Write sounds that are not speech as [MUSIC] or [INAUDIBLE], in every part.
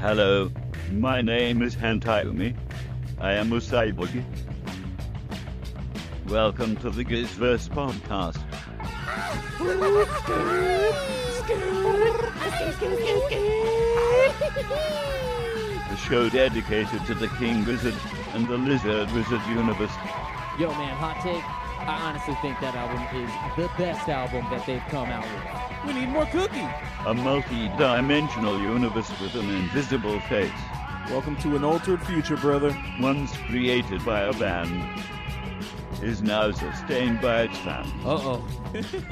Hello, my name is Hantayumi. I am a Usaibugi. Welcome to the Gizverse podcast. The show dedicated to the King Gizzard and the Lizard Wizard universe. Yo, man, hot take. I honestly think that album is the best album that they've come out with. We need more cookie. A multi-dimensional universe with an invisible face. Welcome to an altered future, brother. Once created by a band, is now sustained by its fans. Uh oh.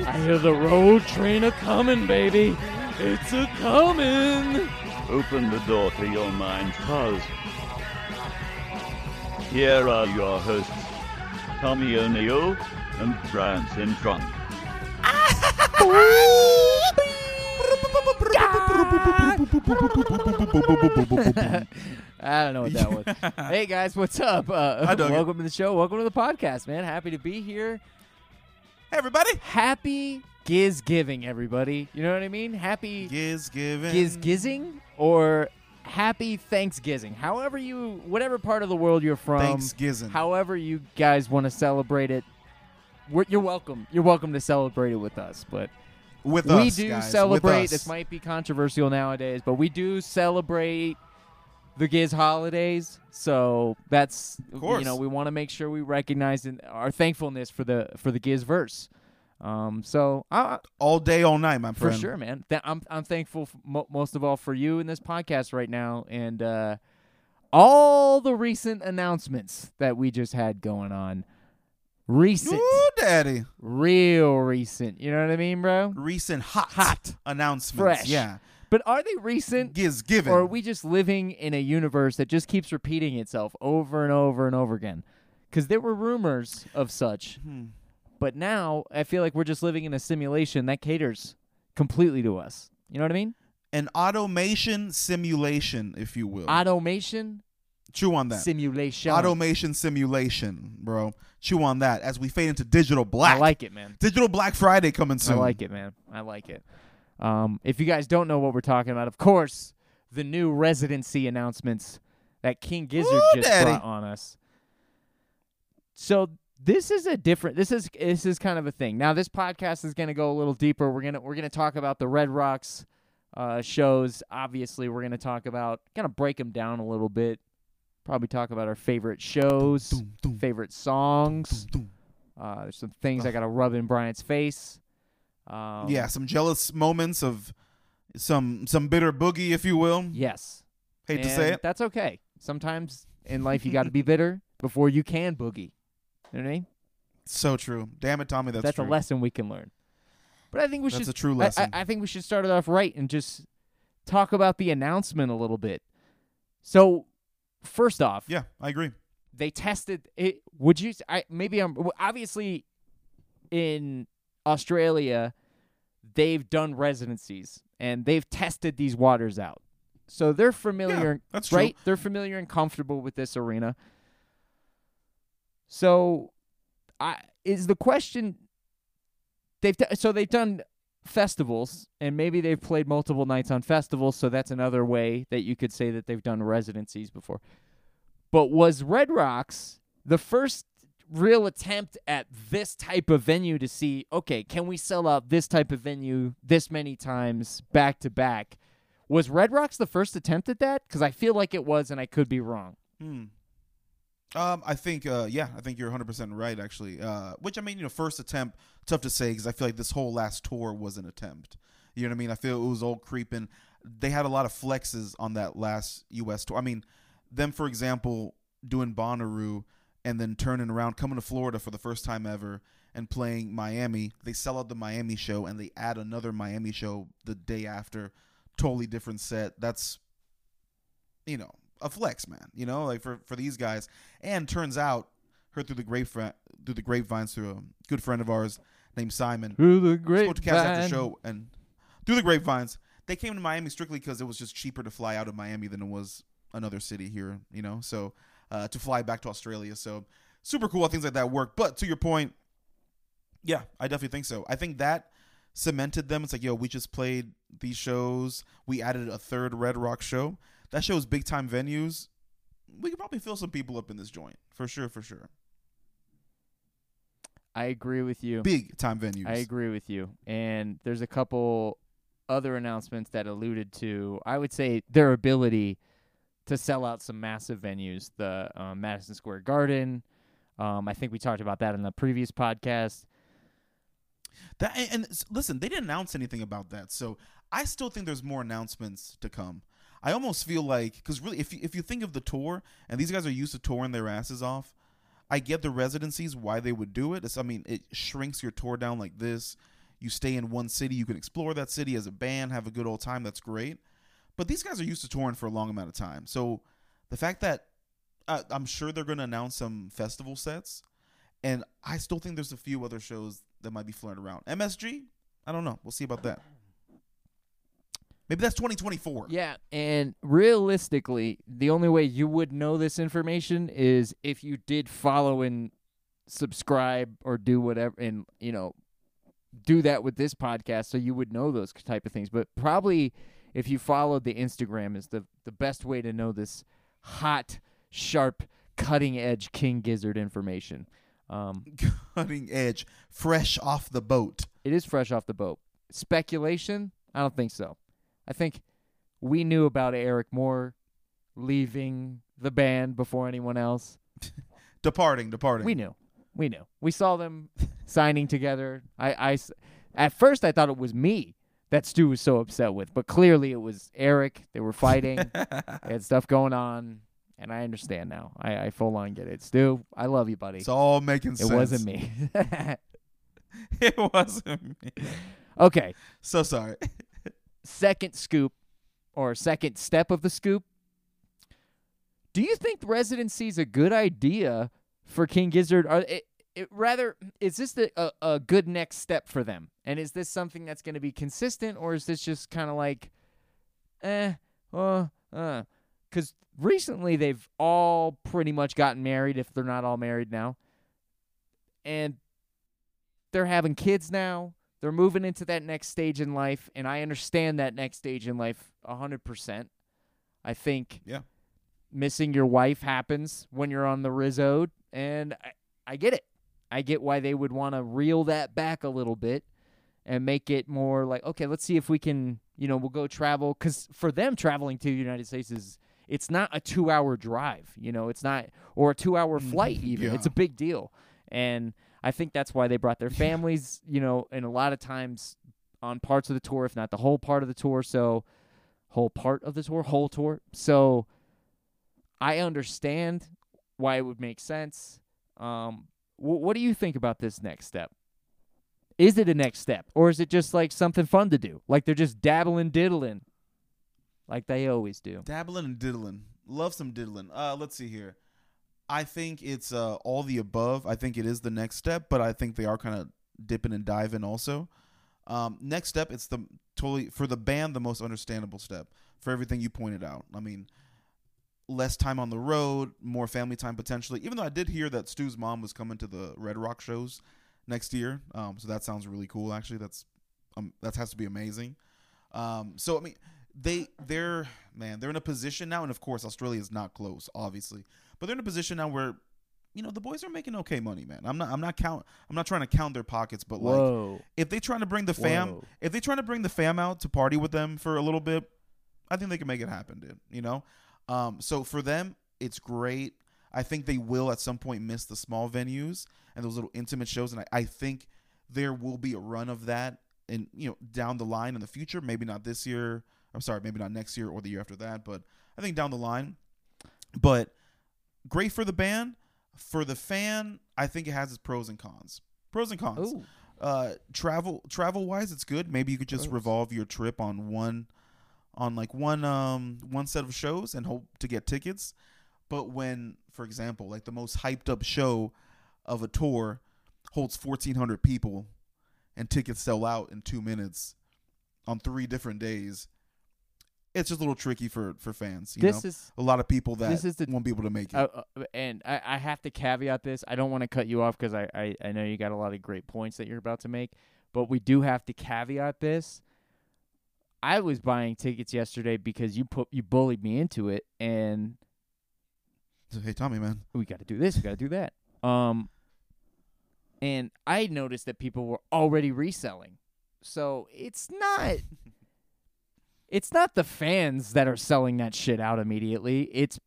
I hear the road train a coming, baby. It's a coming. Open the door to your mind's cause. Here are your hosts, Tommy O'Neill and Brian Sintron. I don't know what that was. [LAUGHS] hey guys, what's up? Uh, I dug it. welcome to the show. Welcome to the podcast, man. Happy to be here. Hey, everybody. Happy Giz Giving, everybody. You know what I mean? Happy Giz giving. Giz Gizzing or Happy Thanksgiving. However you, whatever part of the world you're from, Thanksgiving. however you guys want to celebrate it, we're, you're welcome. You're welcome to celebrate it with us. But with us, we us, do guys, celebrate. This might be controversial nowadays, but we do celebrate the Giz holidays. So that's you know we want to make sure we recognize in- our thankfulness for the for the Giz verse. Um, so I, all day, all night, my friend. for sure, man. Th- I'm I'm thankful mo- most of all for you in this podcast right now, and uh, all the recent announcements that we just had going on. Recent, Ooh, daddy. real recent. You know what I mean, bro? Recent hot, Hot. announcements. Fresh. Yeah. But are they recent, Giz giving. or are we just living in a universe that just keeps repeating itself over and over and over again? Because there were rumors of such, Hmm. But now I feel like we're just living in a simulation that caters completely to us. You know what I mean? An automation simulation, if you will. Automation Chew on that. simulation. Automation simulation, bro. Chew on that as we fade into digital black. I like it, man. digital Black Friday coming soon. I like it, man. I like it. Um, if you guys don't know what we're talking about, of course, the new residency announcements that King Gizzard Ooh, just daddy. brought on us. So this is a different. This is this is kind of a thing. Now this podcast is going to go a little deeper. We're gonna we're gonna talk about the Red Rocks uh, shows. Obviously, we're gonna talk about kind of break them down a little bit. Probably talk about our favorite shows, Doom, doom, favorite songs. doom, doom. Uh, there's some things I got to rub in Brian's face. Um, yeah, some jealous moments of some some bitter boogie, if you will. Yes. Hate to say it. That's okay. Sometimes in life you got to be bitter [LAUGHS] before you can boogie. You know what I mean? So true. Damn it, Tommy. That's, That's, true. a lesson we can learn. But I think we That's should. a true lesson. I, I think we should start it off right and just talk about the announcement a little bit. So, first off, yeah, I agree. they tested it. Would you? I maybe I'm obviously in Australia, they've done residencies and they've tested these waters out, so they're familiar. Yeah, that's true. right? They're familiar and comfortable with this arena. So, I is the question. They've d- so they've done festivals and maybe they've played multiple nights on festivals so that's another way that you could say that they've done residencies before but was red rocks the first real attempt at this type of venue to see okay can we sell out this type of venue this many times back to back was red rocks the first attempt at that because i feel like it was and i could be wrong Hmm. Um, I think, uh, yeah, I think you're 100 percent right, actually. Uh, which I mean, you know, first attempt, tough to say because I feel like this whole last tour was an attempt. You know what I mean? I feel it was all creeping. They had a lot of flexes on that last U.S. tour. I mean, them for example doing Bonnaroo and then turning around, coming to Florida for the first time ever and playing Miami. They sell out the Miami show and they add another Miami show the day after. Totally different set. That's you know, a flex, man. You know, like for for these guys. And turns out, heard through the grapevine, through the grapevines, through a good friend of ours named Simon. through the Spoke to Cavs after grapevine. show, and through the grapevines, they came to Miami strictly because it was just cheaper to fly out of Miami than it was another city here. You know, so uh, to fly back to Australia. So super cool how things like that work. But to your point, yeah, I definitely think so. I think that cemented them. It's like, yo, we just played these shows. We added a third Red Rock show. That shows big time venues. We could probably fill some people up in this joint for sure, for sure. I agree with you. Big time venues. I agree with you. And there's a couple other announcements that alluded to, I would say, their ability to sell out some massive venues. The um, Madison Square Garden. Um, I think we talked about that in the previous podcast. That and, and listen, they didn't announce anything about that, so I still think there's more announcements to come. I almost feel like because really, if you, if you think of the tour, and these guys are used to touring their asses off, I get the residencies why they would do it. It's, I mean, it shrinks your tour down like this. You stay in one city, you can explore that city as a band, have a good old time. That's great. But these guys are used to touring for a long amount of time, so the fact that uh, I'm sure they're going to announce some festival sets, and I still think there's a few other shows that might be floating around. MSG, I don't know. We'll see about that. Maybe that's 2024. Yeah, and realistically, the only way you would know this information is if you did follow and subscribe or do whatever and you know do that with this podcast so you would know those type of things. But probably if you followed the Instagram is the the best way to know this hot, sharp, cutting edge King Gizzard information. Um, Cutting edge, fresh off the boat. it is fresh off the boat. Speculation? I don't think so. I think we knew about Eric Moore leaving the band before anyone else. [LAUGHS] Departing, departing. We knew. We knew. We saw them signing together. I, I, at first I thought it was me that Stu was so upset with, but clearly it was Eric. They were fighting. [LAUGHS] they had stuff going on, and I understand now. I, I full on get it. Stu, I love you, buddy. it's all making sense. it wasn't me. [LAUGHS] it wasn't me. okay. So sorry. Second scoop or second step of the scoop. Do you think residency is a good idea for King Gizzard? Or it, it, rather, is this the, a, a good next step for them? And is this something that's going to be consistent, or is this just kind of like, eh, uh, uh? Because recently they've all pretty much gotten married, if they're not all married now, and they're having kids now they're moving into that next stage in life and i understand that next stage in life 100% i think Yeah. missing your wife happens when you're on the rizzo and I, I get it. I get why they would want to reel that back a little bit and make it more like okay let's see if we can you know we'll go travel because for them traveling to the united states is it's not a two hour drive you know it's not or a two hour Mm, flight even. Yeah. it's a big deal. And I think that's why they brought their [LAUGHS] families, you know, and a lot of times on parts of the tour, if not the whole part of the tour. So, whole part of the tour, whole tour. So, I understand why it would make sense. Um, wh- what do you think about this next step? Is it a next step, or is it just like something fun to do? Like they're just dabbling, diddling, like they always do. Dabbling and diddling. Love some diddling. Uh, let's see here. I think it's uh, all the above. I think it is the next step, but I think they are kind of dipping and diving also. Um, next step, it's the totally for the band the most understandable step for everything you pointed out. I mean, less time on the road, more family time potentially. Even though I did hear that Stu's mom was coming to the Red Rock shows next year, um, so that sounds really cool. Actually, that's um, that has to be amazing. Um, so I mean, they they're man, they're in a position now, and of course, Australia is not close, obviously, but they're in a position now where. You know the boys are making okay money, man. I'm not. I'm not count. I'm not trying to count their pockets, but like if they trying to bring the fam, Whoa. if they trying to bring the fam out to party with them for a little bit, I think they can make it happen, dude. You know, um, so for them, it's great. I think they will at some point miss the small venues and those little intimate shows, and I, I think there will be a run of that, and you know, down the line in the future. Maybe not this year. I'm sorry, maybe not next year or the year after that, but I think down the line. But great for the band. For the fan, I think it has its pros and cons. Pros and cons Ooh. uh travel travel wise it's good maybe you could just Gross. revolve your trip on one on like one um one set of shows and hope to get tickets but when for example like the most hyped up show of a tour holds 1400 people and tickets sell out in 2 minutes on 3 different days it's just a little tricky for for fans you This know is a lot of people that this is the- won't be able to make it Uh, uh, and I, I have to caveat this. I don't want to cut you off because I, I, I know you got a lot of great points that you're about to make, but we do have to caveat this. I was buying tickets yesterday because you put you bullied me into it, and So, hey, Tommy, man. we got to do this, we got to do that. Um, and I noticed that people were already reselling, so it's not. [LAUGHS] It's not the fans that are selling that shit out immediately. It's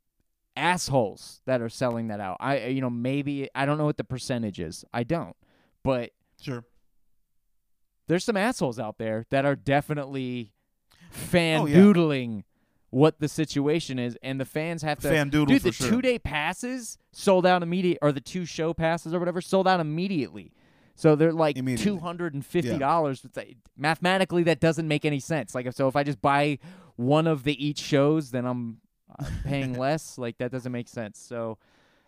assholes that are selling that out. I you know maybe I don't know what the percentage is. I don't. But Sure. there's some assholes out there that are definitely fan Oh, yeah. doodling what the situation is and the fans have to Fan doodle Dude, the sure. two day passes sold out immediate or the two show passes or whatever sold out immediately. So they're like two hundred and fifty dollars. Mathematically, that doesn't make any sense. Like, so if I just buy one of the each shows, then I'm uh, paying [LAUGHS] less. Like, that doesn't make sense. So,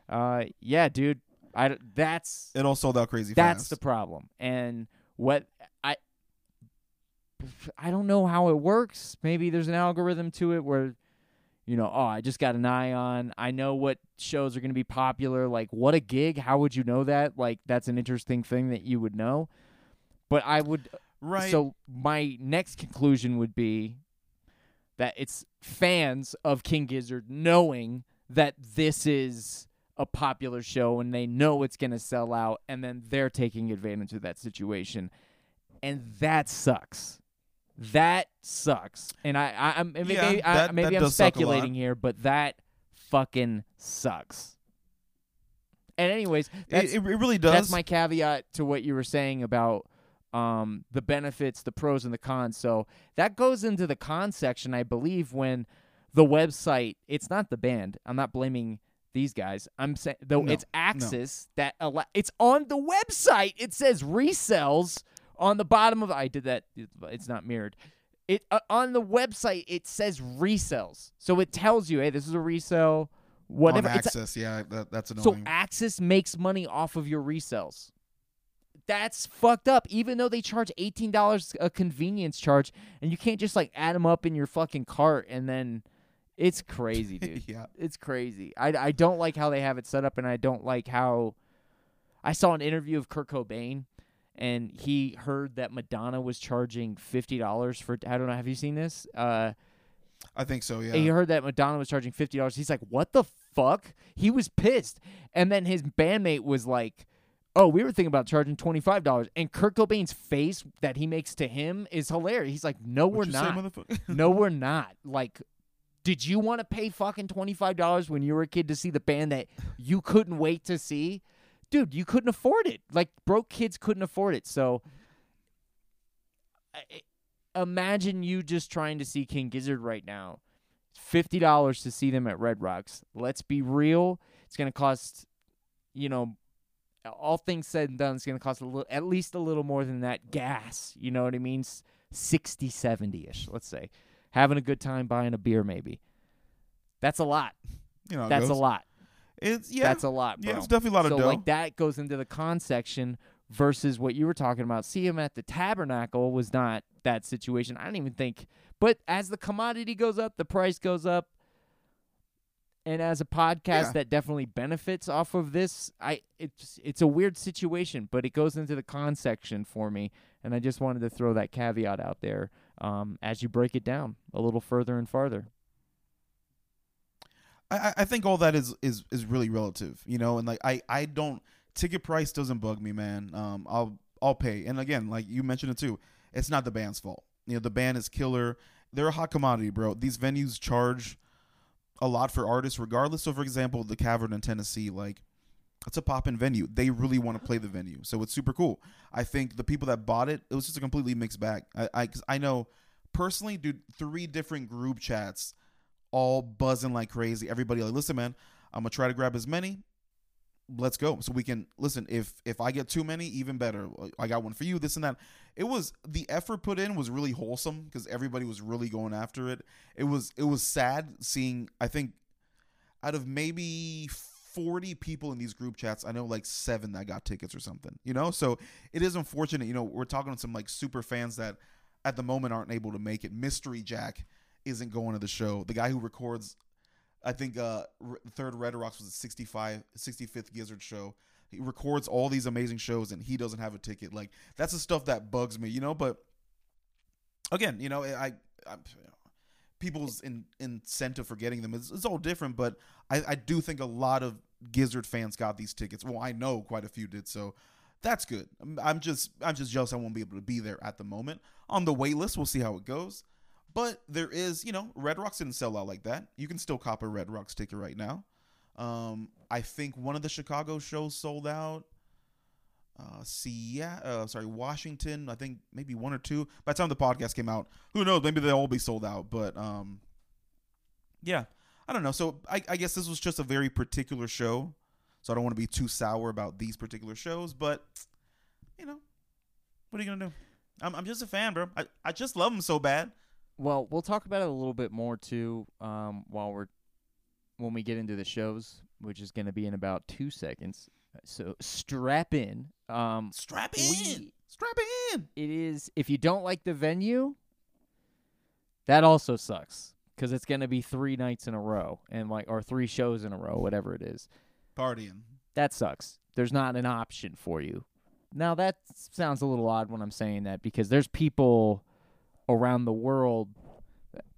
uh, yeah, dude, I that's It all sold out crazy that's fast. the problem. And what I I don't know how it works. Maybe there's an algorithm to it where you know, oh, I just got an eye on. I know what shows are going to be popular. Like, what a gig. How would you know that? Like, that's an interesting thing that you would know. But I would. Uh, right. So, my next conclusion would be that it's fans of King Gizzard knowing that this is a popular show and they know it's going to sell out, and then they're taking advantage of that situation. And that sucks. That sucks. And I, I I'm maybe, Yeah, I, that- maybe that I'm does suck a lot. speculating here, but that fucking sucks. And anyways, that's it, it really does. that's my caveat to what you were saying about um, the benefits, the pros, and the cons. So that goes into the con section, I believe, when the website. It's not the band. I'm not blaming these guys. I'm saying though No, it's AXS that allow. It's on the website. It says resells on the bottom of. I did that. It's not mirrored. It uh, on the website. It says resells, so it tells you, hey, this is a resell. Whatever. on It's access. yeah, that, that's so annoying. AXS makes money off of your resells. That's fucked up. Even though they charge eighteen dollars a convenience charge, and you can't just like add them up in your fucking cart and then it's crazy, [LAUGHS] dude. yeah. it's crazy. I I don't like how they have it set up, and I don't like how. I saw an interview of Kurt Cobain, and he heard that Madonna was charging fifty dollars for. I don't know. Have you seen this? Uh, I think so. Yeah. he heard that Madonna was charging fifty dollars. He's like, "What the fuck?" He was pissed, and then his bandmate was like, "Oh, we were thinking about charging twenty five dollars." And Kurt Cobain's face that he makes to him is hilarious. He's like, "No, What we're say, not. motherfucker? [LAUGHS] no, we're not. Like, did you want to pay fucking twenty five dollars when you were a kid to see the band that you couldn't wait to see?" Dude, you couldn't afford it. Like broke kids couldn't afford it. So imagine you just trying to see King Gizzard right now. Fifty dollars to see them at Red Rocks. Let's be real. It's gonna cost, you know, all things said and done, it's gonna cost a little, at least a little more than that gas. You know what I mean? S- 60, 70 ish. Let's say, having a good time buying a beer, maybe. That's a lot. You know, That's a lot. It's yeah. That's a lot, bro. yeah, it's definitely a lot so of dough. like that goes into the con section versus what you were talking about. See him at the tabernacle was not that situation. I don't even think. But as the commodity goes up, the price goes up. And as a podcast Yeah. that definitely benefits off of this, I it's it's a weird situation, but it goes into the con section for me, and I just wanted to throw that caveat out there um, as you break it down a little further and farther. I, I- think all that is is is really relative, you know, and like I I don't ticket price doesn't bug me, man. Um, I'll I'll pay, and again, like you mentioned it too, it's not the band's fault. You know, the band is killer. They're a hot commodity, bro. These venues charge a lot for artists, regardless. So, for example, the Cavern in Tennessee, like it's a pop-in venue. They really want to play the venue, so it's super cool. I think the people that bought it, it was just a completely mixed bag. I I, I know personally, dude, three different group chats all buzzing like crazy. Everybody like, listen, man, I'm gonna try to grab as many. Let's go. So we can listen. If if I get too many, even better. I got one for you. This and that. It was the effort put in was really wholesome because everybody was really going after it. It was it was sad seeing. I think out of maybe 40 people in these group chats, I know like seven that got tickets or something. You know, so it is unfortunate. You know, we're talking to some like super fans that at the moment aren't able to make it. Mystery Jack isn't going to the show. The guy who records, I think, uh, third Red Rocks was a 65, 65th Gizzard show. He records all these amazing shows and he doesn't have a ticket. Like that's the stuff that bugs me, you know. But again, you know, I I'm, people's in, incentive for getting them is it's all different. But I, I do think a lot of Gizzard fans got these tickets. Well, I know quite a few did. So that's good. I'm, I'm just I'm just jealous I won't be able to be there at the moment. On the wait list, we'll see how it goes. But there is, you know, Red Rocks didn't sell out like that. You can still cop a Red Rocks ticket right now. Um, I think one of the Chicago shows sold out. Uh, Seattle, uh, sorry, Washington. I think maybe one or two. By the time the podcast came out, who knows? Maybe they'll all be sold out. But um, yeah, I don't know. So I, I guess this was just a very particular show. So I don't want to be too sour about these particular shows. But you know, what are you gonna do? I'm, I'm just a fan, bro. I, I just love them so bad. Well, we'll talk about it a little bit more too um, while we're when we get into the shows, which is going to be in about two seconds. So strap in. Um, Strap in. we- Strap in. it is if you don't like the venue, that also sucks because it's going to be three nights in a row and like or three shows in a row, whatever it is. Partying. That sucks. There's not an option for you. Now that sounds a little odd when I'm saying that because there's people around the world,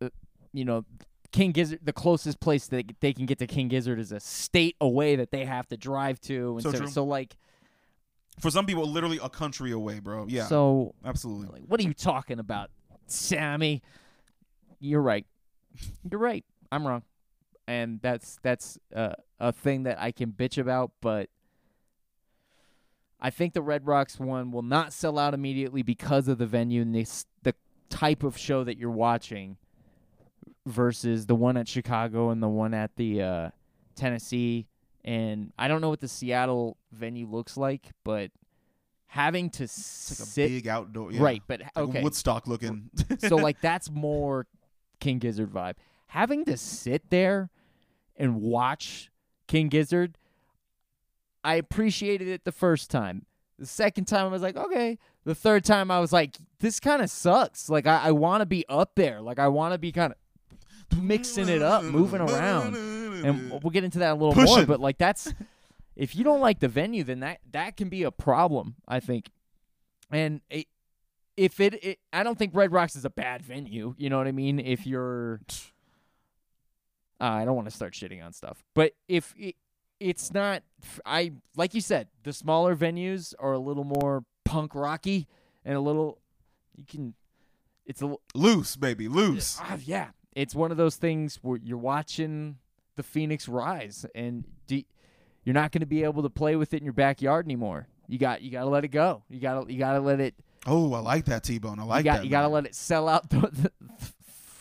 uh, you know, King Gizzard. The closest place that they can get to King Gizzard is a state away that they have to drive to, and So so, so like, For some people, literally a country away, bro. Yeah. so absolutely. like, what are you talking about, Sammy? You're right. You're right. I'm wrong, and that's that's uh, a thing that I can bitch about, but I think the Red Rocks one will not sell out immediately because of the venue type of show that you're watching versus the one at Chicago and the one at the uh, Tennessee. And I don't know what the Seattle venue looks like, but having to It's like a sit big outdoor. Yeah. right, but Like okay, Woodstock looking. so [LAUGHS] like that's more King Gizzard vibe. Having to sit there and watch King Gizzard, I appreciated it the first time. The second time I was like, okay. The third time I was like, this kind of sucks. Like I, I want to be up there. Like I want to be kind of mixing it up, moving around. and we'll get into that a little more. But like that's if you don't like the venue, then that that can be a problem. I think, and it, if it, it, I don't think Red Rocks is a bad venue. You know what I mean? If you're, uh, I don't want to start shitting on stuff, but if it, it's not, I like you said, the smaller venues are a little more punk rocky and a little, you can, it's a loose, baby, loose. Ah, yeah, it's one of those things where you're watching the Phoenix rise, and do, you're not going to be able to play with it in your backyard anymore. You got you got to let it go. You got to you got to let it. Oh, I like that T-bone. I like you got that. you got to let it sell out the, the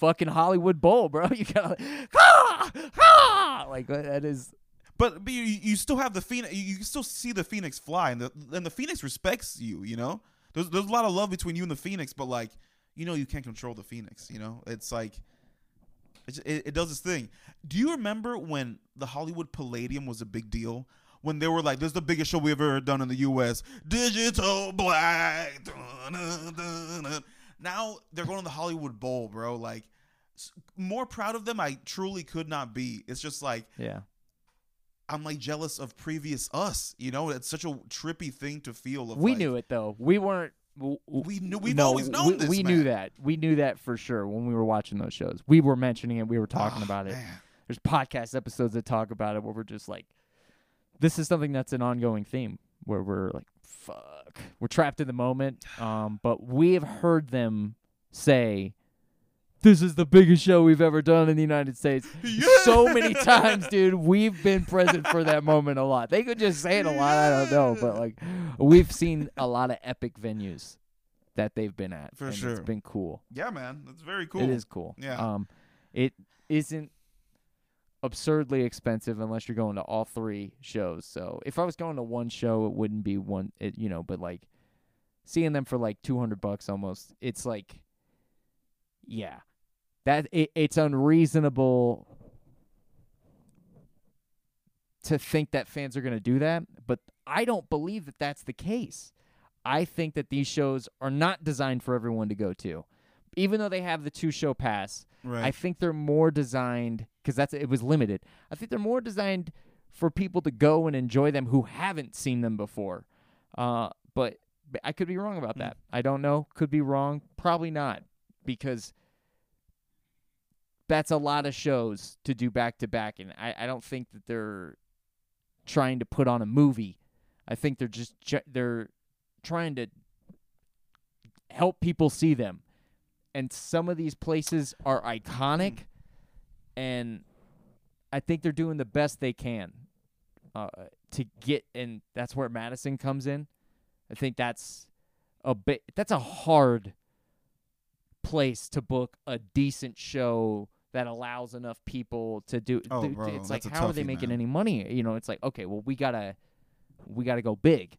fucking Hollywood Bowl, bro. [LAUGHS] You got to [LAUGHS] ah, ah, like that is But, but you, you still have the Phoenix. You, still see the Phoenix fly, and the and the Phoenix respects you. You know, there's there's a lot of love between you and the Phoenix, but like, you know, you can't control the Phoenix. You know, it's like. It, it, does its thing. Do you remember when the Hollywood Palladium was a big deal? When they were like, "This is the biggest show we've ever done in the U.S." Digital black. Dun, dun, dun. Now they're going to the Hollywood Bowl, bro. Like, more proud of them, I truly could not be. It's just like yeah. I'm like jealous of previous us. You know, it's such a trippy thing to feel. Of We like, knew it though. We weren't. w- We knew. We've no, always known we, this. we knew that. We knew that for sure when we were watching those shows. We were mentioning it. We were talking Ah, about it. man. there's podcast episodes that talk about it where we're just like this is something that's an ongoing theme where we're like fuck we're trapped in the moment um but we have heard them say this is the biggest show we've ever done in the United States. [LAUGHS] So many times, dude. We've been present for that moment a lot. They could just say it a lot. I don't know, but like we've seen a lot of epic venues that they've been at. For and sure. it's been cool. Yeah, man, that's very cool. It is cool. Yeah. Um, it isn't absurdly expensive unless you're going to all three shows. So if I was going to one show, it wouldn't be one. It, you know, but like seeing them for like two hundred bucks almost, it's like, yeah, that it, it's unreasonable to think that fans are going to do that. But I don't believe that that's the case. I think that these shows are not designed for everyone to go to. Even though they have the two show pass, Right. I think they're more designed because that's it was limited. I think they're more designed for people to go and enjoy them who haven't seen them before. Uh, but, I could be wrong about Hmm. that. I don't know. Could be wrong. Probably not because that's a lot of shows to do back to back, and I, I don't think that they're trying to put on a movie. I think they're just ju- they're trying to help people see them, and some of these places are iconic, and I think they're doing the best they can uh, to get, and that's where Madison comes in. I think that's a bit that's a hard place to book a decent show that allows enough people to do. Oh, do- bro, it's like how are they making man. any money? You know, it's like okay, well we gotta we gotta go big.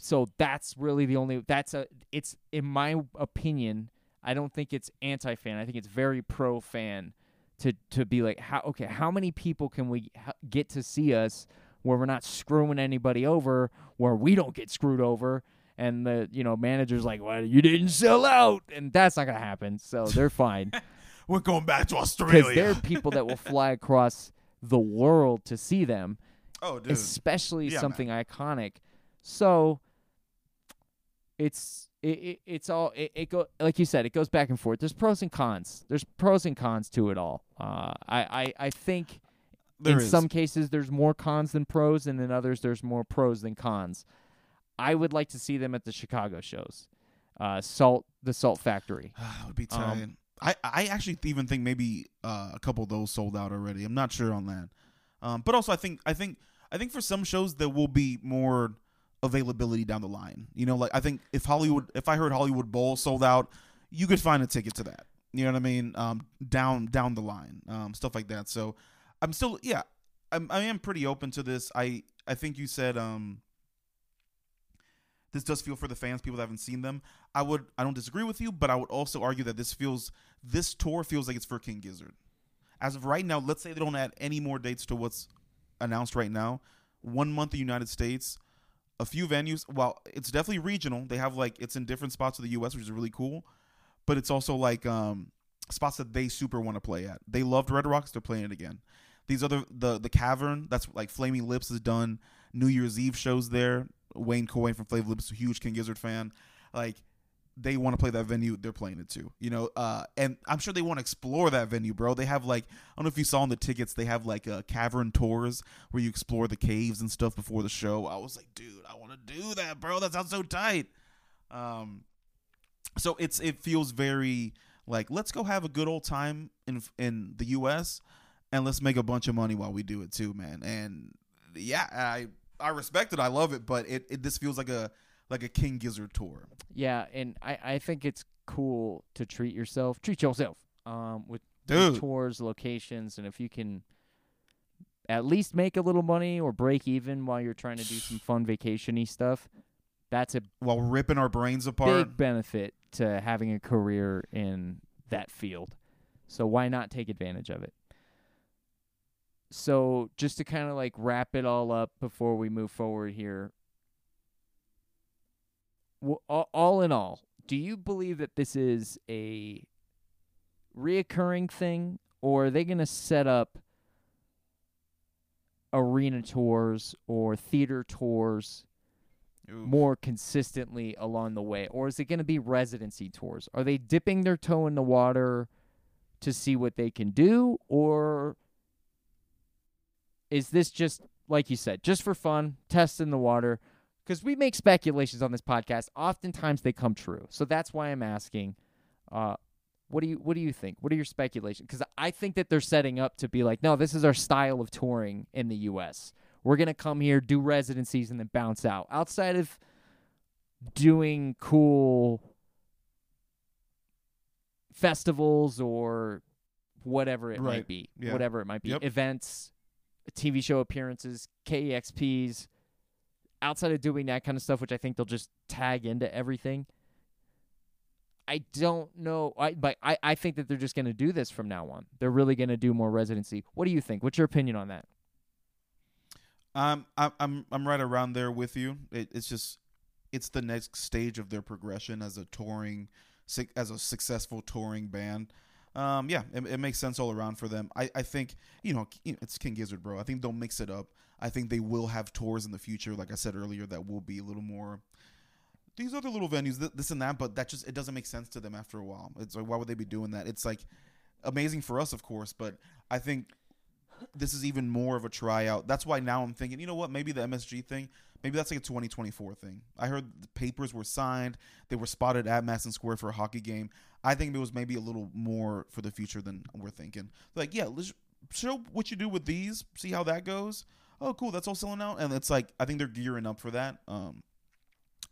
So that's really the only that's a it's in my opinion. I don't think it's anti fan. I think it's very pro fan to to be like how okay how many people can we get to see us where we're not screwing anybody over where we don't get screwed over and the you know manager's like well you didn't sell out and that's not gonna happen so they're [LAUGHS] fine We're going back to Australia. because there are people that will fly across the world to see them oh, dude. especially Yeah, something iconic. So it's it, it it's all it, it go like you said it goes back and forth. There's pros and cons. There's pros and cons to it all. Uh, I I I think There in is. some cases there's more cons than pros, and in others there's more pros than cons. I would like to see them at the Chicago shows. Uh, Salt the Salt Factory. [SIGHS] that would be Um, tight. I, I actually even think maybe uh, a couple of those sold out already. I'm not sure on that. Um, but also I think I think I think for some shows there will be more availability down the line. You know, like I think if Hollywood if I heard Hollywood Bowl sold out, you could find a ticket to that. You know what I mean? Um, down down the line, um, stuff like that. So I'm still yeah, I'm I am pretty open to this. I I think you said um this does feel for the fans, people that haven't seen them. I would I don't disagree with you, but I would also argue that this feels this tour feels like it's for King Gizzard. As of right now, let's say they don't add any more dates to what's announced right now. One month in the United States, a few venues. Well, it's definitely regional. They have like it's in different spots of the US, which is really cool. But it's also like um spots that they super want to play at. They loved Red Rocks, they're playing it again. These other the the cavern, that's like Flaming Lips is done New Year's Eve shows there. Wayne Coyne from Flaming Lips, a huge King Gizzard fan. Like they want to play that venue, they're playing it too. You know, uh, and I'm sure they want to explore that venue, bro. They have like I don't know if you saw on the tickets, they have like uh, cavern tours where you explore the caves and stuff before the show. I was like, dude, I want to do that, bro. That sounds so tight. Um, so it's it feels very like let's go have a good old time in in the U.S. and let's make a bunch of money while we do it too, man. And yeah, I I respect it, I love it, but it, it this feels like a like a King Gizzard tour. Yeah, and I I think it's cool to treat yourself, treat yourself, um, with, with tours, locations, and if you can at least make a little money or break even while you're trying to do some fun vacationy stuff, that's a While ripping our brains apart. big benefit to having a career in that field. So why not take advantage of it? So just to kind of like wrap it all up before we move forward here. all- in all, do you believe that this is a reoccurring thing or are they going to set up arena tours or theater tours Ooh. more consistently along the way or is it going to be residency tours are they dipping their toe in the water to see what they can do or is this just like you said just for fun testing the water because we make speculations on this podcast oftentimes they come true so that's why i'm asking uh what do you what do you think what are your speculations because i think that they're setting up to be like no this is our style of touring in the us we're gonna come here, do residencies, and then bounce out. Outside of doing cool festivals or whatever it Right. might be, Yeah. whatever it might be, Yep. events, TV show appearances, KEXPs. Outside of doing that kind of stuff, which I think they'll just tag into everything. I don't know. I but I, I think that they're just gonna do this from now on. They're really gonna do more residency. What do you think? What's your opinion on that? Um, I'm I'm I'm right around there with you. It, it's just it's the next stage of their progression as a touring, as a successful touring band. Um, yeah, it, it makes sense all around for them. I, I think you know it's King Gizzard, bro. I think they'll mix it up. I think they will have tours in the future, like I said earlier, that will be a little more. These other little venues, th- this and that, but that just it doesn't make sense to them after a while. It's like why would they be doing that? It's like amazing for us, of course. But I think this is even more of a tryout. That's why now I'm thinking, you know what? Maybe the MSG thing, maybe that's like a 2024 thing. I heard the papers were signed, they were spotted at Madison Square for a hockey game. I think it was maybe a little more for the future than we're thinking. Like, yeah, let's show what you do with these, see how that goes. Oh, cool, that's all selling out, and it's like I think they're gearing up for that. Um,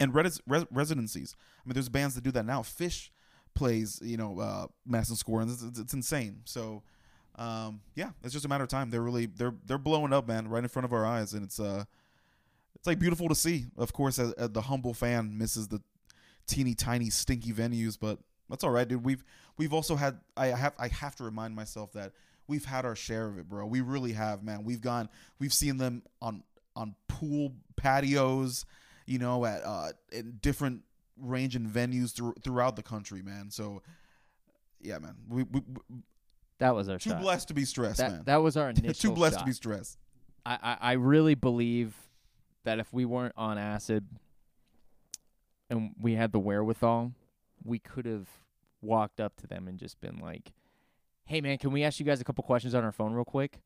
and res- res- residencies. I mean, there's bands that do that now. Phish plays, you know, uh, Madison Square, and it's, it's, it's insane. So, um, yeah, it's just a matter of time. They're really they're they're blowing up, man, right in front of our eyes, and it's uh, it's like beautiful to see. Of course, as, as the humble fan misses the teeny tiny stinky venues, but that's all right, dude. We've we've also had I have I have to remind myself that we've had our share of it, bro. We really have, man. We've gone, we've seen them on on pool patios, you know, at uh, in different range and venues through, throughout the country, man. So, yeah, man, we, we, we That was our too shot. blessed to be stressed, that man. that was our [LAUGHS] initial too blessed shot. to be stressed. I, I I really believe that if we weren't on acid and we had the wherewithal, we could have walked up to them and just been like, "Hey, man, can we ask you guys a couple questions on our phone real quick?"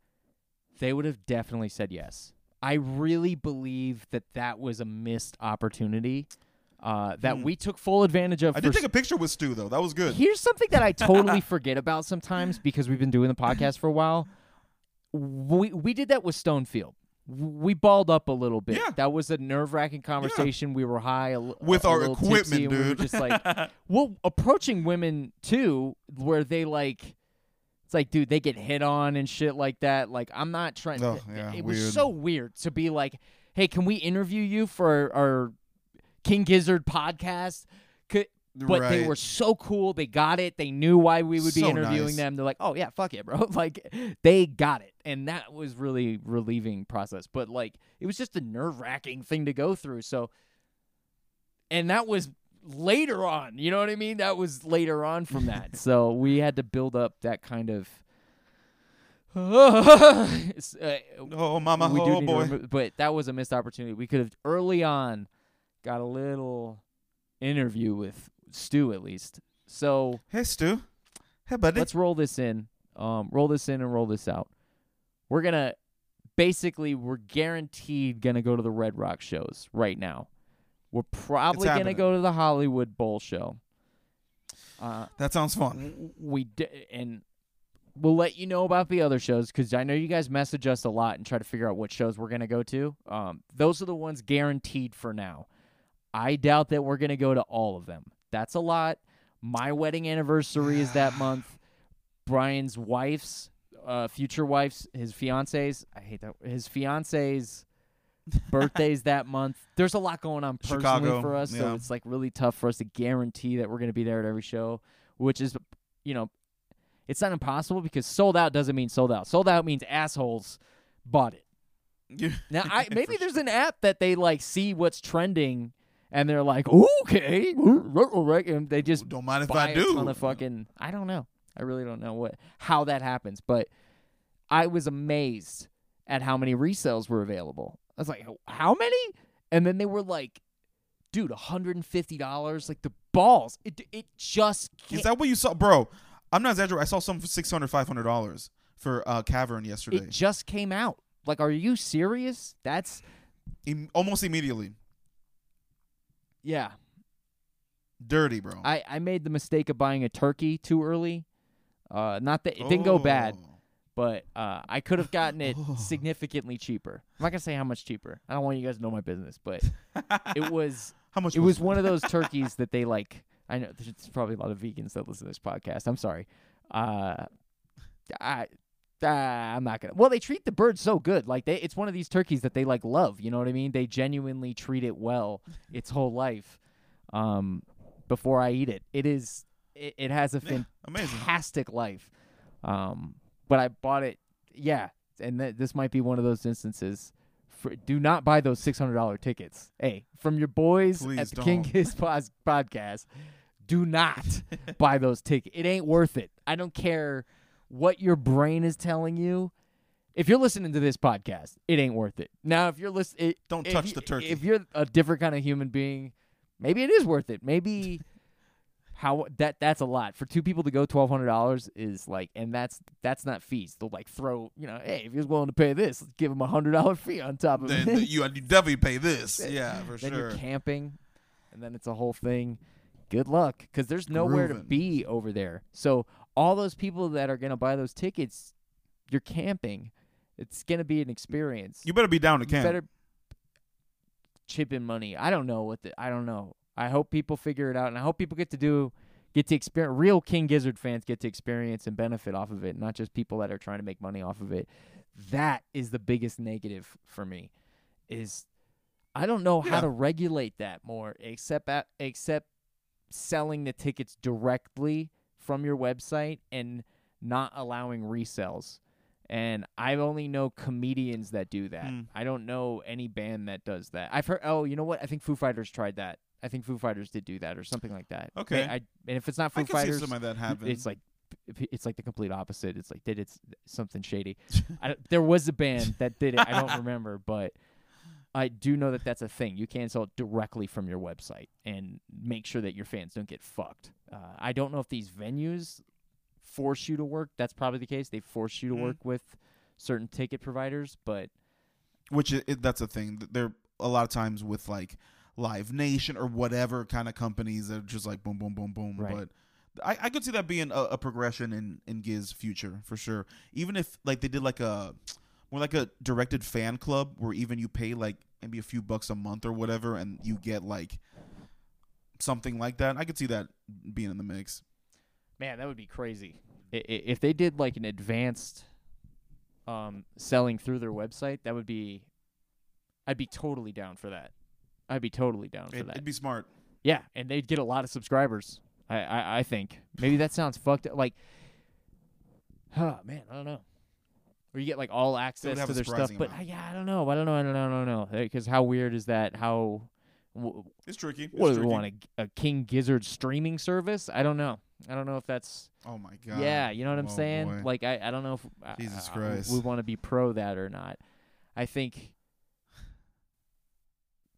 They would have definitely said yes. I really believe that that was a missed opportunity uh, that Hmm. we took full advantage of. I did take a picture with Stu though. That was good. Here's something that I totally [LAUGHS] forget about sometimes because we've been doing the podcast for a while. We we did that with Stonefield. We balled up a little bit. Yeah. That was a nerve wracking conversation. We were high a, With a our little equipment, tipsy, and We were just like, [LAUGHS] well, approaching women too, where they like, it's like, dude, they get hit on and shit like that. Like, I'm not trying. Oh, it- yeah, it was so weird to be like, hey, can we interview you for our, our King Gizzard podcast? Could, but they were so cool. They got it. They knew why we would be So interviewing nice. them. They're like, "Oh yeah, fuck it, bro." [LAUGHS] like they got it, and that was really relieving process. But like, it was just a nerve wracking thing to go through. So, and that was later on. You know what I mean? That was later on from that. [LAUGHS] so we had to build up that kind of. Uh, [LAUGHS] Oh, mama, we do oh boy. remo- but that was a missed opportunity. We could have early on got a little interview with Stu at least. So Hey, Stu. Hey, buddy. let's roll this in. Um, roll this in and roll this out. We're gonna basically we're guaranteed gonna go to the Red Rock shows right now. We're probably gonna go to the Hollywood Bowl show. Uh, that sounds fun. we d- and we'll let you know about the other shows because I know you guys message us a lot and try to figure out what shows we're gonna go to. Um, those are the ones guaranteed for now. I doubt that we're gonna go to all of them. That's a lot. My wedding anniversary is that [SIGHS] month. Brian's wife's, uh, future wife's, his fiance's. I hate that. His fiance's [LAUGHS] birthday's that month. There's a lot going on personally Chicago, for us, so it's like really tough for us to guarantee that we're going to be there at every show, which is, you know, it's not impossible because sold out doesn't mean sold out. Sold out means assholes bought it. [LAUGHS] Now, I [LAUGHS] maybe there's an app that they like see what's trending and they're like, okay, and they just Don't mind if I do. ton of fucking. I don't know. I really don't know what how that happens, but I was amazed at how many resales were available. I was like, how many? And then they were like, dude, hundred and fifty dollars, like the balls. It it just Is can't, that what you saw, bro? I'm not exaggerating. I saw some for 600 500 dollars for uh, Cavern yesterday, it just came out. Like, are you serious? That's Im- almost immediately. Yeah. Dirty, bro. I I made the mistake of buying a turkey too early. Uh, not that it didn't go bad. Oh. but uh, I could have gotten it [LAUGHS] significantly cheaper. I'm not gonna say how much cheaper. I don't want you guys to know my business, but [LAUGHS] it was How much? it was one of those [LAUGHS] turkeys that they like. I know there's probably a lot of vegans that listen to this podcast. I'm sorry. Uh, I. Uh, I'm not gonna. Well, they treat the bird so good. Like they, it's one of these turkeys that they like love. You know what I mean? They genuinely treat it well [LAUGHS] its whole life. Um, before I eat it, it is. It, it has a Yeah, amazing. fantastic life. Um, but I bought it. Yeah, and th- this might be one of those instances. For, do not buy those six hundred dollar tickets. Hey, from your boys Please at the King don't. Kiss Pos- podcast, do not [LAUGHS] buy those tickets. It ain't worth it. I don't care what your brain is telling you. If you're listening to this podcast, it ain't worth it. Now, if you're listening, Don't touch you- the turkey. If you're a different kind of human being, maybe it is worth it. Maybe [LAUGHS] how that that's a lot for two people to go twelve hundred dollars is like, and that's that's not fees. They'll like throw, you know, hey, if he's willing to pay this, let's give him a hundred dollar fee on top of Then it. you, you definitely pay this. [LAUGHS] Yeah, for then sure. you're camping, and then it's a whole thing. Good luck, because there's nowhere to be over there. So all those people that are gonna buy those tickets, you're camping. It's gonna be an experience. You better be down to You camp. better chip in money. I don't know what the I don't know. I hope people figure it out, and I hope people get to do get to experience. Real King Gizzard fans get to experience and benefit off of it, not just people that are trying to make money off of it. That is the biggest negative for me. Is I don't know how to regulate that more, except at, except selling the tickets directly from your website and not allowing resells. And I only know comedians that do that. Hmm. I don't know any band that does that. I've heard. Oh, you know what? I think Foo Fighters tried that. I think Foo Fighters did do that or something like that. Okay. I, and if it's not Foo I can Fighters, see some of that happen. it's like it's like the complete opposite. It's like did s- something shady. [LAUGHS] I there was a band that did it. I don't [LAUGHS] remember, but I do know that that's a thing. You can sell it directly from your website and make sure that your fans don't get fucked. Uh, I don't know if these venues force you to work. That's probably the case. They force you to Mhm. work with certain ticket providers, but which it, that's a thing. Th- There a lot of times with like Live Nation or whatever kind of companies that are just like boom, boom, boom, boom. Right. But I, I could see that being a, a progression in in Giz future for sure. Even if like they did like a more like a directed fan club where even you pay like maybe a few bucks a month or whatever, and you get like something like that. I could see that being in the mix. Man, that would be crazy. If they did like an advanced um, selling through their website, that would be. I'd be totally down for that. I'd be totally down for It, that. it'd be smart. yeah, and they'd get a lot of subscribers. I, I, I think maybe that sounds fucked. up. Like, oh [SIGHS] man, I don't know. Or you get like all access to their stuff, but amount. uh, yeah, I don't know. I don't know. I don't know. I don't know. Because how weird is that? How w- It's tricky. It's what do we want a, a King Gizzard streaming service? I don't know. I don't know if that's Oh my god. yeah. You know what I'm Oh, saying? boy. Like I, I don't know if Jesus I- Christ. we want to be pro that or not. I think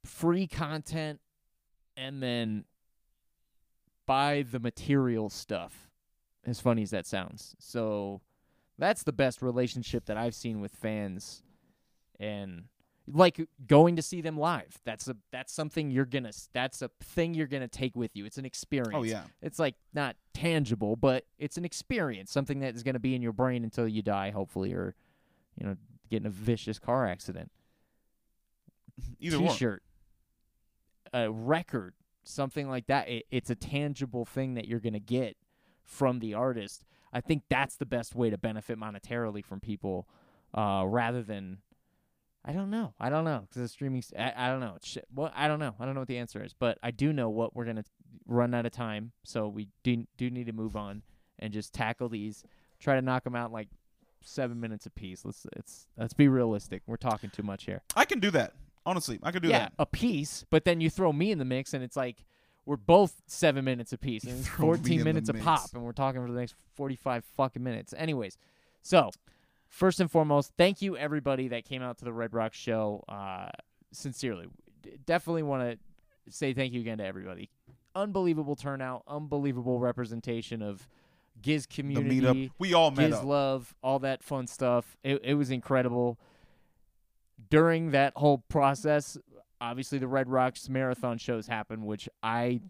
free content and then buy the material stuff. As funny as that sounds. So that's the best relationship that I've seen with fans and like going to see them live. That's a that's something you're going to that's a thing you're to take with you. It's an experience. Oh yeah. It's like not tangible, but it's an experience, something that is going to be in your brain until you die hopefully or you know get in a vicious car accident [LAUGHS] Either one. t-shirt, a record, something like that. It, it's a tangible thing that you're going to get from the artist. I think that's the best way to benefit monetarily from people, uh, rather than. I don't know. I don't know because the streaming. I, I don't know. It's shit. Well, I don't know. I don't know what the answer is, but I do know what we're gonna run out of time, so we do do need to move on and just tackle these. Try to knock them out like seven minutes apiece. Let's it's let's be realistic. We're talking too much here I can do that. Honestly, I could do yeah, that. a piece, but then you throw me in the mix, and it's like we're both seven minutes apiece, [LAUGHS] and it's Throw me in fourteen minutes a pop, and we're talking for the next forty-five fucking minutes. Anyways, so first and foremost, thank you everybody that came out to the Red Rock show. Uh, sincerely, D- definitely want to say thank you again to everybody. Unbelievable turnout, unbelievable representation of Giz The community. meetup. We all met Giz up. love, all that fun stuff. It, it was incredible. During that whole process, obviously the Red Rocks marathon shows happened, which I,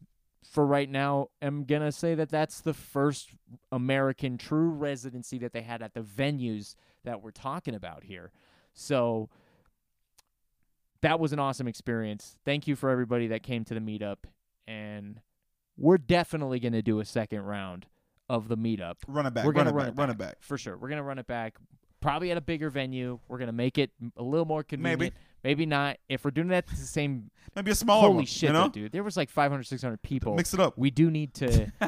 for right now, am gonna say that that's the first American true residency that they had at the venues that we're talking about here. So that was an awesome experience. Thank you for everybody that came to the meetup, and we're definitely gonna do a second round of the meetup Run it back. We're gonna it run back. Run it back. for sure. We're gonna run it back, probably at a bigger venue. We're gonna make it a little more convenient. Maybe, not. If we're doing that at the same, [LAUGHS] Maybe a smaller holy one. shit, you know? though, dude! There was like 500, 600 people. Mix it up. We do need to. [LAUGHS]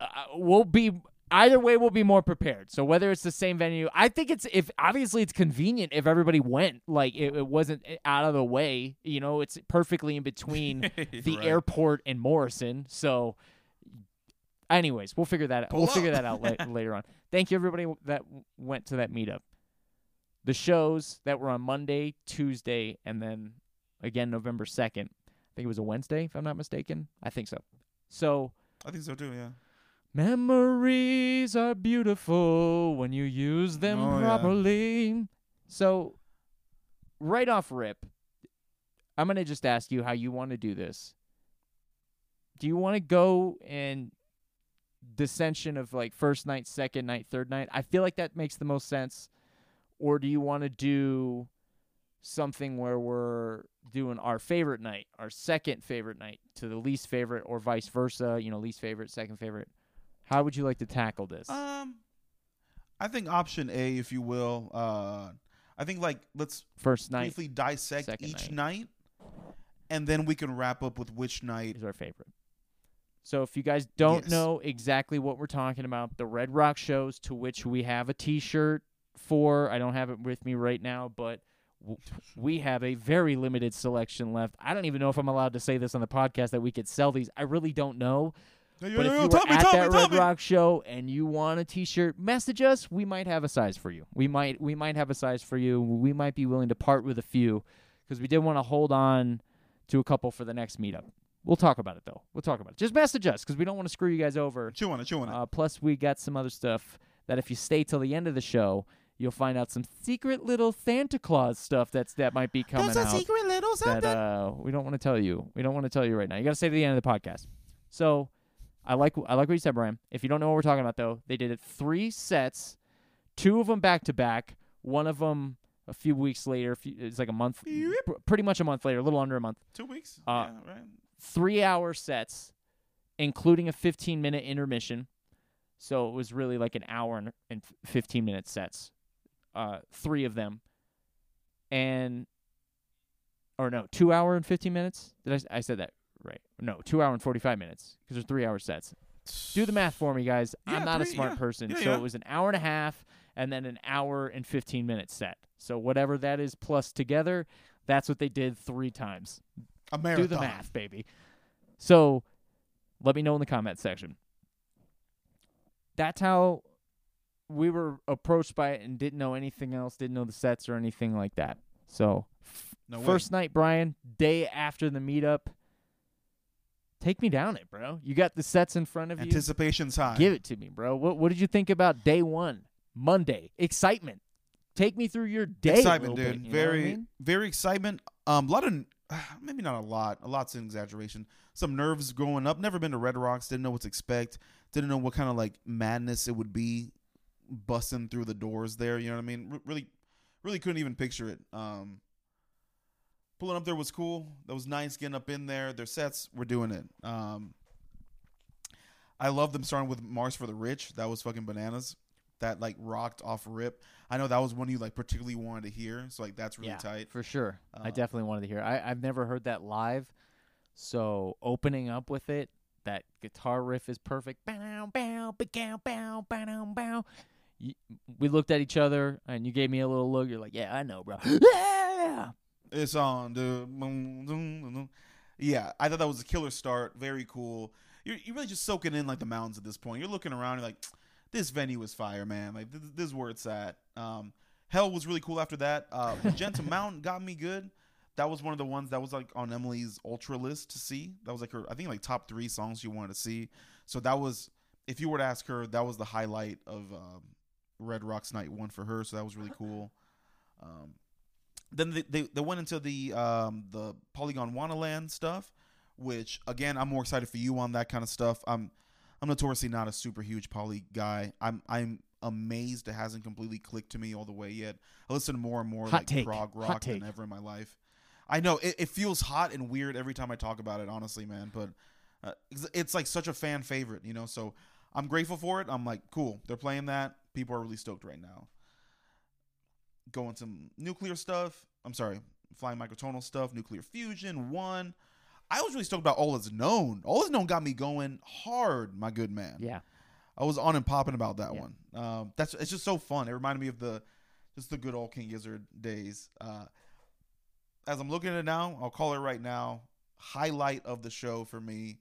uh, we'll be either way. We'll be more prepared. So whether it's the same venue, I think it's if obviously it's convenient if everybody went. Like it, it wasn't eh, out of the way. You know, it's perfectly in between [LAUGHS] the Right. airport and Morrison. So, anyways, we'll figure that out. Pull we'll figure that out la- later on. Thank you everybody that w- went to that meetup. The shows that were on Monday, Tuesday, and then again November second. I think it was a Wednesday, if I'm not mistaken. I think so. So I think so too. Yeah. memories are beautiful when you use them Oh, yeah. properly. So right off rip, I'm gonna just ask you how you want to do this. Do you want to go and dissension of like first night, second night, third night? I feel like that makes the most sense. Or do you want to do something where we're doing our favorite night, our second favorite night to the least favorite, or vice versa? You know, least favorite, second favorite. How would you like to tackle this? Um, I think option A, if you will. Uh, I think like let's First night briefly dissect each night. night. and then we can wrap up with which night. is our favorite. So if you guys don't Yes. know exactly what we're talking about, the Red Rock shows to which we have a T-shirt for. I don't have it with me right now, but w- we have a very limited selection left. I don't even know if I'm allowed to say this on the podcast that we could sell these. I really don't know. But if you were tell me, at that Red me. Rock show and you want a T-shirt, message us. We might have a size for you. We might we might have a size for you. We might be willing to part with a few because we did want to hold on to a couple for the next meetup. We'll talk about it though. We'll talk about it. Just message us because we don't want to screw you guys over. Chew on it, chew on it. Uh, plus, we got some other stuff that if you stay till the end of the show, you'll find out some secret little Santa Claus stuff that's that might be coming There's a out secret little something. that uh, we don't want to tell you. We don't want to tell you right now. You got to stay to the end of the podcast. So, I like I like what you said, Brian. If you don't know what we're talking about, though, they did it three sets, two of them back to back, one of them a few weeks later. few- It's like a month, pr- pretty much a month later, a little under a month. Two weeks. uh, yeah, right. Three hour sets, including a 15 minute intermission. So it was really like an hour and, and 15 minute sets, uh, three of them, and or no, two hour and 15 minutes. Did I? s- I said that right? No, two hour and 45 minutes because there's three hour sets. Do the math for me, guys. Yeah, I'm not a smart yeah. person, Yeah, so it was an hour and a half and then an hour and 15 minute set. So whatever that is plus together, that's what they did three times A marathon. do the math, baby. So let me know in the comment section. That's how we were approached by it and didn't know anything else, didn't know the sets or anything like that. So No first night, Brian, day after the meetup. Take me down it, bro. You got the sets in front of you. Anticipation's high. Give it to me, bro. What what did you think about day one? Monday. Excitement. Take me through your day. excitement, dude. bit, you what I very, mean? very excitement. Um, a lot of, [SIGHS] maybe not a lot. A lot's an exaggeration. Some nerves growing up. Never been to Red Rocks. Didn't know what to expect. Didn't know what kind of like madness it would be, busting through the doors there. You know what I mean? R- really, really couldn't even picture it. Um, pulling up there was cool. That was nice. Getting up in there. Their sets, we're doing it. Um, I love them starting with Mars for the Rich. That was fucking bananas. That like rocked off rip. I know that was one you like particularly wanted to hear. So like that's really yeah, tight. for sure. I Uh, definitely wanted to hear. I I've never heard that live, so opening up with it, that guitar riff is perfect. Bow bow bow bow bow bow. You, we looked at each other, and you gave me a little look. You're like, "Yeah, I know, bro." [LAUGHS] yeah. It's on the yeah. I thought that was a killer start. Very cool. You're you're really just soaking in like the mountains at this point. You're looking around. You're like, this venue was fire, man. Like this, this is where it's at. Um, Hell was really cool after that. Uh, [LAUGHS] Magenta Mountain got me good. That was one of the ones that was like on Emily's ultra list to see. That was like her, I think like top three songs she wanted to see. So that was, if you were to ask her, that was the highlight of um, Red Rocks Night One for her. So that was really cool. Um, then they, they they went into the um, the Polygondwanaland stuff, which again I'm more excited for you on that kind of stuff. I'm I'm notoriously not a super huge Poly guy. I'm I'm amazed it hasn't completely clicked to me all the way yet. I listen to more and more Hot like take. prog rock than ever in my life. I know it, it feels hot and weird every time I talk about it, honestly, man. But uh, it's, it's like such a fan favorite, you know. So I'm grateful for it. I'm like, cool, they're playing that. People are really stoked right now. Going some nuclear stuff. I'm sorry, flying microtonal stuff, nuclear fusion. One. I was really stoked about All Is Known. All Is Known got me going hard, my good man. Yeah. I was on and popping about that Yeah. one. Um, that's it's just so fun. It reminded me of the just the good old King Gizzard days. Uh, as I'm looking at it now, I'll call it right now. Highlight of the show for me,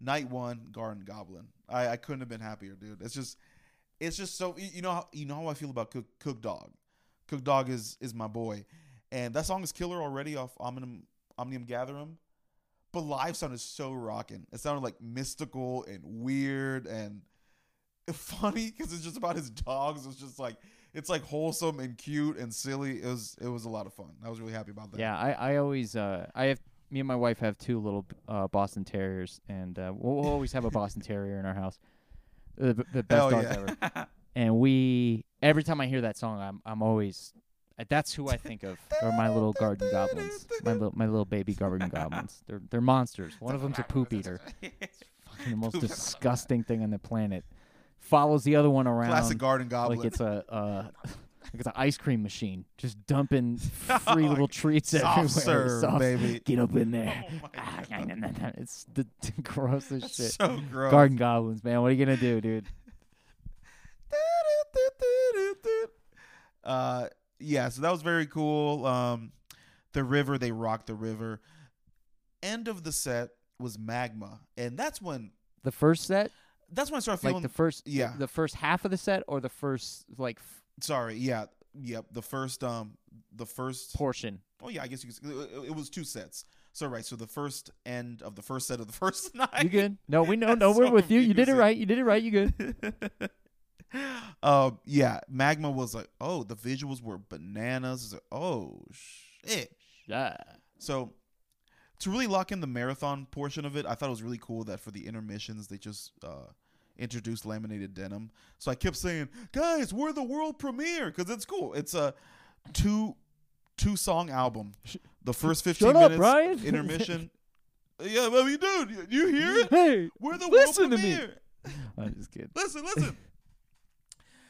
night one, Garden Goblin. I, I couldn't have been happier, dude. It's just it's just so you you know how, you know how I feel about Cook Cook Dog. Cook Dog is is my boy, and that song is killer already off Omnium Omnium Gatherum. But live sounded so rocking. It sounded like mystical and weird and [LAUGHS] funny because it's just about his dogs. It's just like it's like wholesome and cute and silly. It was it was a lot of fun. I was really happy about that. Yeah, I, I always uh I have me and my wife have two little uh, Boston Terriers, and uh, we'll, we'll always have a Boston Terrier in our house. The, the best Hell dogs yeah. ever. [LAUGHS] And we every time I hear that song, I'm I'm always that's who I think of, or my little garden goblins, my little my little baby garden goblins. They're they're monsters. One of them's a poop eater, [LAUGHS] It's fucking the [LAUGHS] most disgusting thing on the planet. Follows the other one around Classic garden goblin. [LAUGHS] like it's a uh, like it's an ice cream machine, just dumping free little treats Soft everywhere. serve, Soft- baby. Get up in there. Oh Ah, God. nah, nah, nah, nah. It's the grossest That's shit. so gross. Garden goblins, man. What are you gonna do, dude? Uh, yeah, so that was very cool. Um, the river, they rocked the river. End of the set was magma, and that's when The first set, that's when I started feeling. like the first, yeah. the first half of the set, or the first like f- sorry, yeah, yep. The first, um, the first. portion. Oh yeah, I guess you could. It, it was two sets. So right, so the first end of the first set of the [LAUGHS] first night. You good? No, we know. No, we're [LAUGHS] with you. You did it right. You did it right. You good? [LAUGHS] um, yeah, magma was like, oh, the visuals were bananas. Like, oh shit. Yeah. So to really lock in the marathon portion of it, I thought it was really cool that for the intermissions they just uh, introduced laminated denim. So I kept saying, "Guys, we're the world premiere" because it's cool. It's a two two song album. The first fifteen Shut up, minutes Brian. [LAUGHS] intermission. yeah, I mean, dude, you, hear it? Hey, We're the listen world to me. premiere. I'm just kidding. Listen, listen.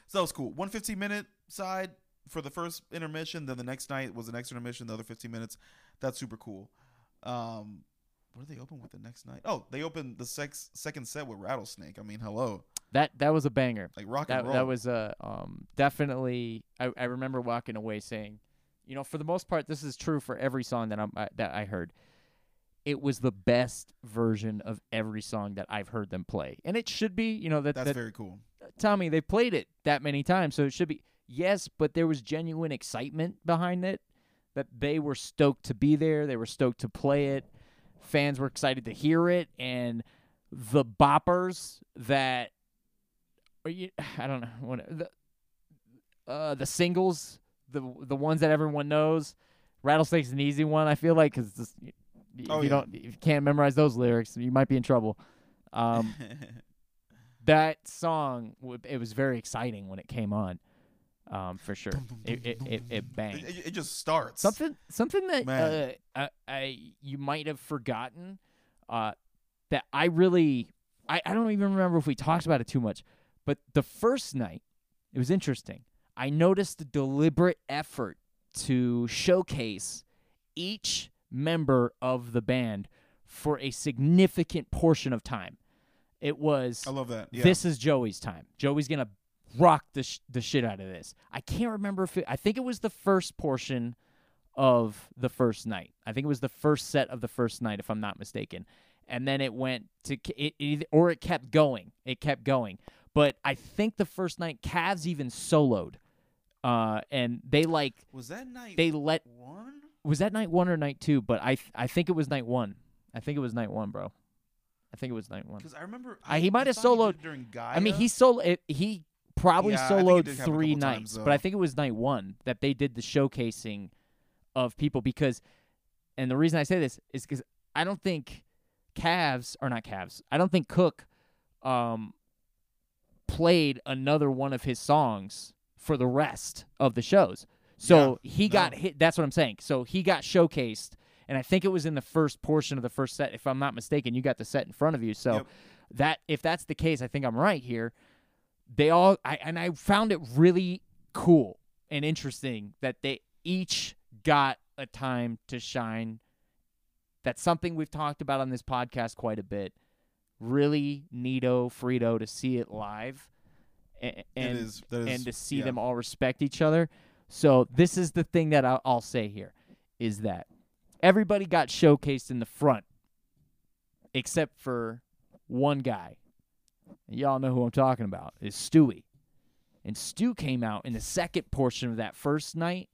So that was cool. One 15 minute side for the first intermission. Then the next night was the next intermission, the other 15 minutes. That's super cool. Um, what did they open with the next night? Oh, they opened the sex, second set with Rattlesnake. I mean, hello. That that was a banger. Like rock that and roll. that was uh, um definitely I, I remember walking away saying, you know, for the most part this is true for every song that I'm I, that I heard. It was the best version of every song that I've heard them play. And it should be, you know, that, That's that very cool. Tommy, they played it that many times, so it should be yes, but there was genuine excitement behind it. That they were stoked to be there, they were stoked to play it. Fans were excited to hear it, and the boppers that or you, [SIGHS] I don't know what the uh the singles, the the ones that everyone knows. Rattlesnake's an easy one, I feel like, because Oh, you yeah. don't, if you can't memorize those lyrics, you might be in trouble. Um, [LAUGHS] that song it was very exciting when it came on um for sure. It it, it, it banged. It, it just starts. something something that uh, I, I you might have forgotten uh that i really I, I don't even remember if we talked about it too much but the first night it was interesting. I noticed the deliberate effort to showcase each member of the band for a significant portion of time it was I love that. Yeah. this is Joey's time. Joey's gonna rock the sh- the shit out of this. I can't remember if it, I think it was the first portion of the first night. I think it was the first set of the first night, if I'm not mistaken. And then it went to it, it or it kept going. It kept going. But I think the first night, Cavs even soloed, uh, and they like was that night they let one? was that night one or night two? But I I think it was night one. I think it was night one, bro. I think it was night one. Because I remember Uh, he might have thought soloed- did it during Gaia. I mean, he solo. It, he probably Yeah, I think he soloed did have a three couple times, nights, but though. I think it was night one that they did the showcasing of people because, and the reason I say this is because I don't think Cavs are not Cavs. I don't think Cook, um, played another one of his songs for the rest of the shows. So he got hit. That's what I'm saying. So he got showcased, and I think it was in the first portion of the first set, if I'm not mistaken. You got the set in front of you, so Yep. that if that's the case, I think I'm right here. They all, I and I found it really cool and interesting that they each got a time to shine. That's something we've talked about on this podcast quite a bit. Really neato, Frito to see it live, and and, it is. That is and to see yeah. them all respect each other. So this is the thing that I'll, I'll say here is that everybody got showcased in the front, except for one guy. Y'all know who I'm talking about is Stewie. And Stu came out in the second portion of that first night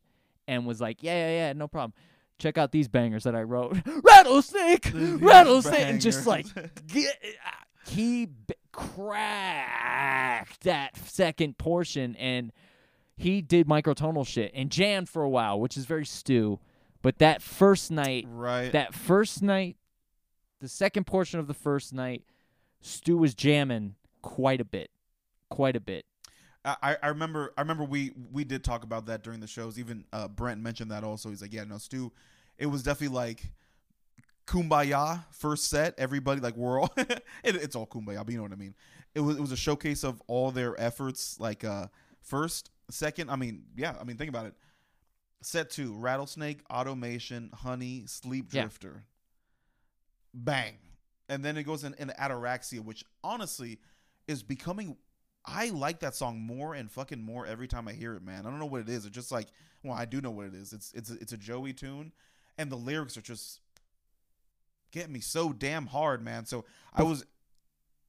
and was like, "Yeah, yeah, yeah, no problem." check out these bangers that I wrote. [LAUGHS] Rattlesnake, rattlesnake, and just like Bangers. [LAUGHS] get, uh, he b- cracked that second portion and he did microtonal shit and jammed for a while, which is very stew. But that first night, right. that first night, the second portion of the first night, Stu was jamming quite a bit, quite a bit. I, I remember I remember we we did talk about that during the shows. Even uh, Brent mentioned that also. He's like, yeah, no, Stu, it was definitely like kumbaya first set. Everybody like we're all [LAUGHS] it, it's all kumbaya, but you know what I mean. It was it was a showcase of all their efforts. Like uh first, second. I mean, yeah. I mean, think about it. Set two: Rattlesnake, Automation, Honey, Sleep Yeah. Drifter. Bang, and then it goes in, in Ataraxia, which honestly is becoming I like that song more and fucking more every time I hear it, man. I don't know what it is. It's just like, well, I do know what it is. It's it's it's a Joey tune, and the lyrics are just getting me so damn hard, man. So I was,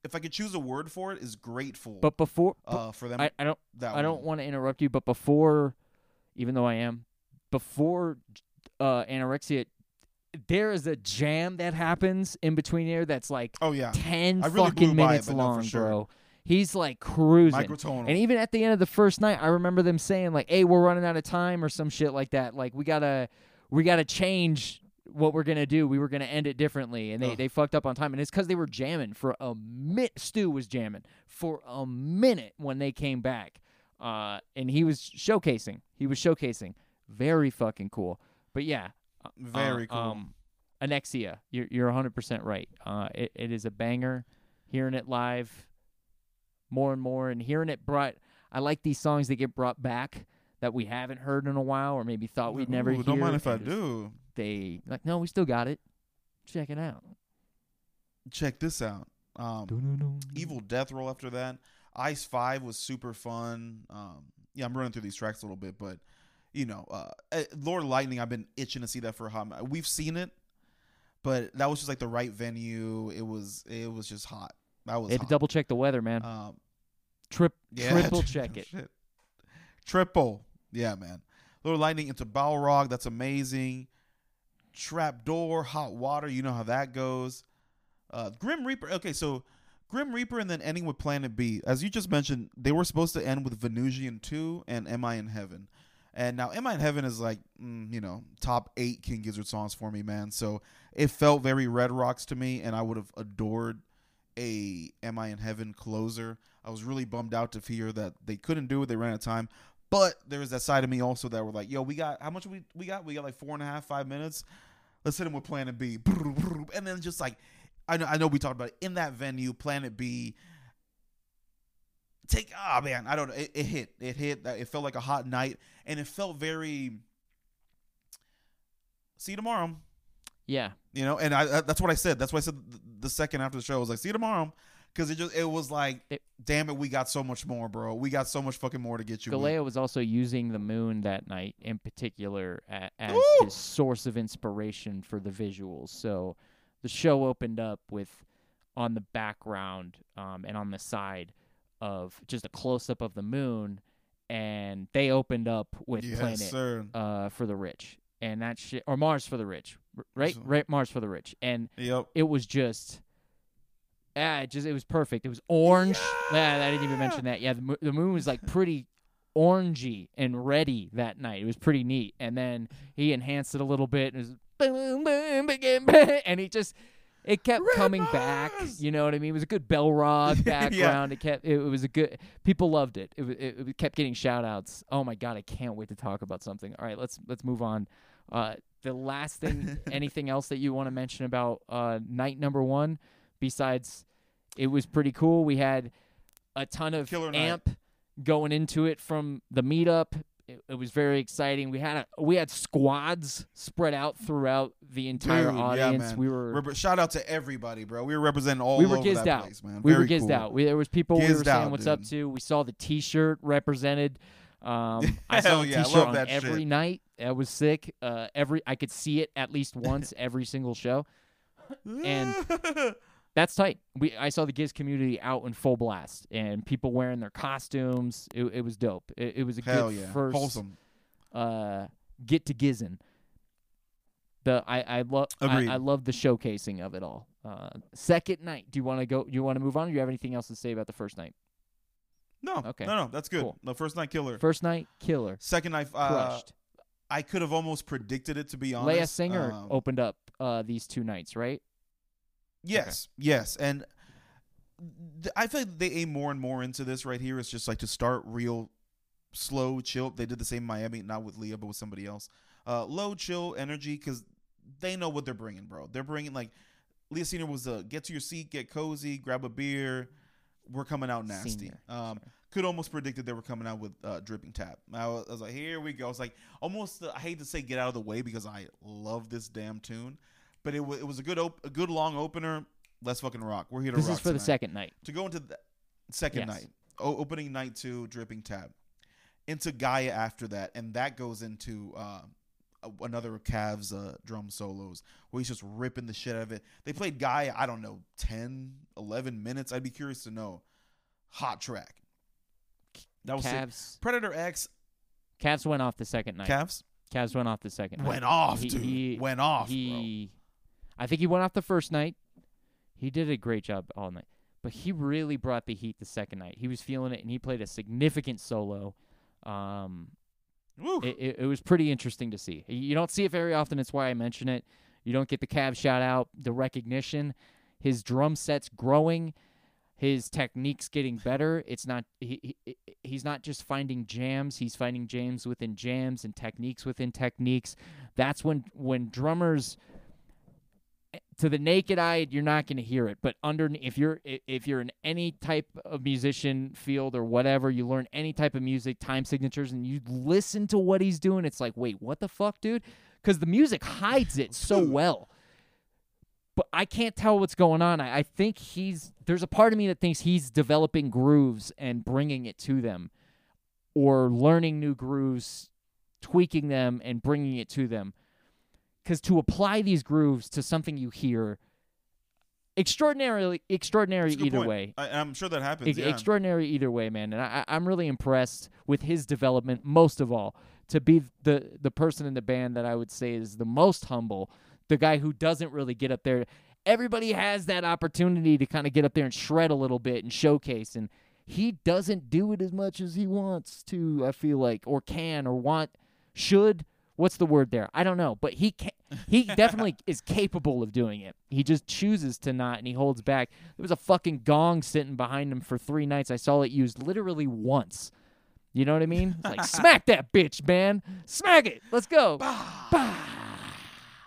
if I could choose a word for it, is grateful. But before, uh, for them, I, I don't that I don't want to interrupt you, but before, even though I am, before uh, anorexia, there is a jam that happens in between there that's like Oh yeah, ten I really fucking by it, minutes no, long, sure. bro. He's like cruising. microtonal. And even at the end of the first night, I remember them saying like, "Hey, we're running out of time" or some shit like that. Like we gotta, we gotta change what we're gonna do. We were gonna end it differently, and they Ugh. they fucked up on time. And it's because they were jamming for a minute. Stu was jamming for a minute when they came back, uh, and he was showcasing. He was showcasing. Very fucking cool. But yeah, uh, Very cool. Um, Ataraxia, you're you're 100 percent right. Uh, it, it is a banger. Hearing it live, more and more, and hearing it brought. I like these songs that get brought back that we haven't heard in a while, or maybe thought we'd never Ooh, hear. Don't mind if I just- do. They like, no, we still got it. Check it out. Check this out. Um, Evil Death Roll after that. Ice V was super fun. Um, yeah, I'm running through these tracks a little bit, but you know, uh, eh, Lord Lightning. I've been itching to see that for a hot. minute. We've seen it, but that was just like the right venue. It was it was just hot. That was They had to double check the weather, man. Um, Trip, [LAUGHS] yeah, triple [LAUGHS] check it. Shit. Triple, yeah, man. Lord Lightning into Balrog. That's amazing. Trapdoor, Hot Water. You know how that goes. Uh, Grim Reaper. Okay, so Grim Reaper and then ending with Planet B. As you just mentioned, they were supposed to end with Venusian 2 and Am I in Heaven. And now Am I in Heaven is like, mm, you know, top eight King Gizzard songs for me, man. So it felt very Red Rocks to me, and I would have adored a Am I in Heaven closer. I was really bummed out to hear that they couldn't do it. They ran out of time. But there was that side of me also that were like, yo, we got how much we we got? We got like four and a half, five minutes. Let's hit him with Planet B. [LAUGHS] And then just like I know I know we talked about it in that venue, Planet B. Take ah man, I don't know. It, it hit. It hit. It felt like a hot night. And it felt very see you tomorrow. Yeah, You know, and I, that's what I said. That's why I said the second after the show I was like, "See you tomorrow," because it just it was like, It- "Damn it, we got so much more, bro. We got so much fucking more to get you." with." Galea was also using the moon that night in particular as Ooh! his source of inspiration for the visuals. So the show opened up with on the background um, and on the side of just a close up of the moon, and they opened up with yes, Planet uh, for the rich, and that shit or Mars for the rich, right? Right, Mars for the rich, and Yep. it was just. Ah, it just it was perfect. It was orange. Yeah, I didn't even mention that. Yeah, the, the moon was like pretty orangey and ready that night. It was pretty neat. And then he enhanced it a little bit. And, it was boom, boom, boom, boom, and he just it kept coming back. You know what I mean? It was a good bell [LAUGHS] rock background. It kept it, was a good. People loved it. It, it it kept getting shout outs. Oh my god, I can't wait to talk about something. All right, let's let's move on. Uh, the last thing, [LAUGHS] anything else that you want to mention about uh, night number one? Besides, it was pretty cool. We had a ton of Killer night. amp going into it from the meetup. It, it was very exciting. We had a, we had squads spread out throughout the entire Dude, audience. man. we were Rep- shout out to everybody, bro. We were representing all we were over gizzed that out. place, man. we were gizzed cool. out. We, there was people we were saying out, what's up to. We saw the T-shirt represented. Um, [LAUGHS] I saw the yeah, T-shirt on every shit. night. That was sick. Uh, every I could see it at least once [LAUGHS] every single show. And [LAUGHS] That's tight. We I saw the Giz community out in full blast and people wearing their costumes. It, it was dope. It, it was a hell good yeah, first wholesome. uh, get to Gizzin. The I I love I, I love the showcasing of it all. Uh, second night. Do you want to go? You want to move on? Or do you have anything else to say about the first night? No, Okay. no, no, that's good. Cool. The first night killer. First night, killer, Second night, uh, crushed. I could have almost predicted it to be honest. Leah Senior Um, opened up uh, these two nights, right? Yes, yes, and th- I feel like they aim more and more into this right here. It's just like to start real slow, chill. They did the same in Miami, not with Leah, but with somebody else. Uh, low, chill energy because they know what they're bringing, bro. They're bringing like Leah Senior was a get to your seat, get cozy, grab a beer. We're coming out nasty. Senior, Um, could almost predicted they were coming out with uh, dripping tap. I was, I was like, here we go. It's like almost. Uh, I hate to say get out of the way because I love this damn tune, but it, wa it was a good op- a good long opener. Let's fucking rock. We're here to This rock is for the tonight. second night. to go into the second Yes. night, o- opening night two, dripping tap, into Gaia after that, and that goes into uh, a- another of Cavs uh, drum solos where he's just ripping the shit out of it. They played Gaia, I don't know, 10, 11 minutes. I'd be curious to know. Hot track. That was sick. Cavs. Predator X Cavs went off the second night. Cavs Cavs went off the second night. went off, He- dude. he- went off, he I think he went off the first night. He did a great job all night. But he really brought the heat the second night. He was feeling it and he played a significant solo. Um it, it, it was pretty interesting to see. You don't see it very often, that's why I mention it. You don't get the Cavs shout out, the recognition. His drum set's growing. His technique's getting better. It's not he, he he's not just finding jams, he's finding jams within jams and techniques within techniques. That's when when drummers to the naked eye you're not going to hear it. But under if you're if you're in any type of musician field or whatever you learn any type of music time signatures and you listen to what he's doing it's like wait what the fuck dude? Because the music hides it so hmm. well. But i can't tell what's going on. I, I think he's there's a part of me that thinks he's developing grooves and bringing it to them or learning new grooves tweaking them and bringing it to them because to apply these grooves to something you hear extraordinarily extraordinary That's a good either point. way I, I'm sure that happens. Ex- yeah. extraordinary either way man and I- i'm really impressed with his development most of all to be the the person in the band that i would say is the most humble the guy who doesn't really get up there everybody has that opportunity to kind of get up there and shred a little bit and showcase and he doesn't do it as much as he wants to i feel like or can or want should what's the word there i don't know but he can he [LAUGHS] definitely is capable of doing it he just chooses to not and he holds back there was a fucking gong sitting behind him for three nights i saw it used literally once you know what i mean it's like [LAUGHS] smack that bitch man smack it let's go Bah.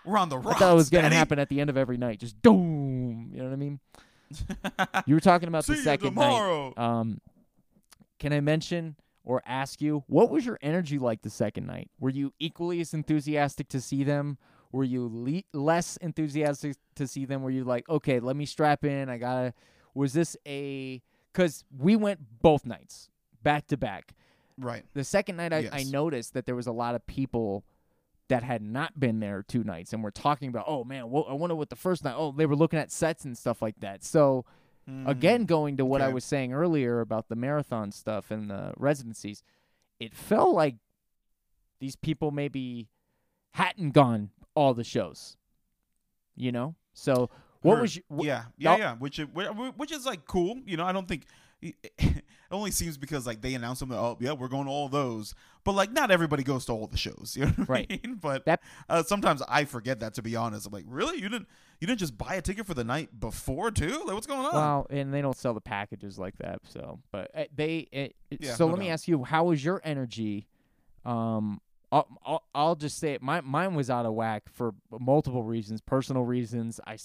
We're on the rocks. I thought it was gonna Daddy. happen at the end of every night. Just doom. You know what I mean? [LAUGHS] You were talking about the second night. Um, can I mention or ask you what was your energy like the second night? Were you equally as enthusiastic to see them? Were you le- less enthusiastic to see them? Were you like, okay, let me strap in? I gotta. Was this a? Because we went both nights back to back. Right. The second night, I, I noticed that there was a lot of people that had not been there two nights and were talking about, oh man, wha- I wonder what the first night. Oh, they were looking at sets and stuff like that. So Mm-hmm. again, going to what I was saying earlier about the marathon stuff and the residencies, it felt like these people maybe hadn't gone all the shows. You know, so what Heard. was your, wh- yeah, yeah, yeah. Which is, which is like cool. You know, I don't think it only seems because like they announce them. Oh, yeah, we're going to all those. But like, not everybody goes to all the shows. [LAUGHS] You know what Right. I mean? But That- uh, sometimes I forget that. To be honest, I'm like, really? You didn't? You didn't just buy a ticket for the night before too? Like, what's going on? Well, and they don't sell the packages like that. So, but uh, they. It, it- Yeah, so no let me ask you, how was your energy? Um, I'll, I'll, I'll just say it. My mine was out of whack for multiple reasons, personal reasons. I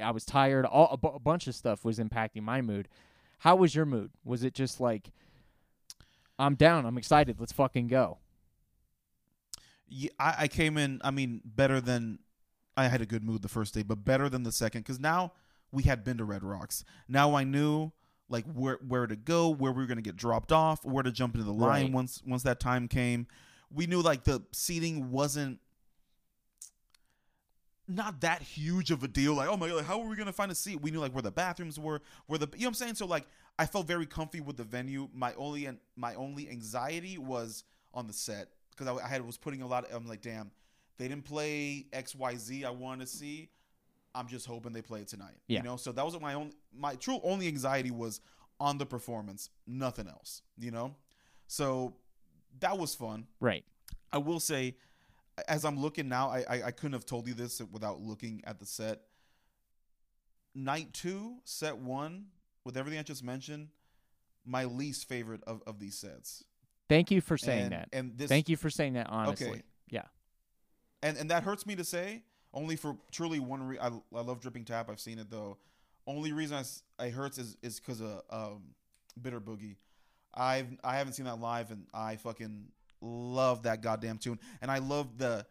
I was tired. All a, bu- a bunch of stuff was impacting my mood. How was your mood? Was it just like, I'm down. I'm excited. Let's fucking go. yeah, I, I came in. I mean, better than I had a good mood the first day, but better than the second because now we had been to Red Rocks. Now I knew like where where to go, where we were gonna get dropped off, where to jump into the line Right. once once that time came. We knew like the seating wasn't not that huge of a deal. Like, oh my god, like, how are we gonna find a seat? We knew like where the bathrooms were, where the you know what I'm saying. So like, I felt very comfy with the venue. My only and my only anxiety was on the set because I, I had was putting a lot. Of, I'm like, damn, They didn't play X Y Z I wanted to see. I'm just hoping they play it tonight. Yeah. You know, so that was my only my true only anxiety was on the performance, nothing else. You know, so that was fun. Right. I will say, as I'm looking now, I, I I couldn't have told you this without looking at the set. Night two, set one, with everything I just mentioned, my least favorite of, of these sets. Thank you for saying and, that. And this, Thank you for saying that honestly. Okay. Yeah. and and that hurts me to say only for truly one re- I, I love dripping tap i've seen it though only reason I, I hurts is is because of um bitter boogie i've i haven't seen that live and i fucking love that goddamn tune and i love the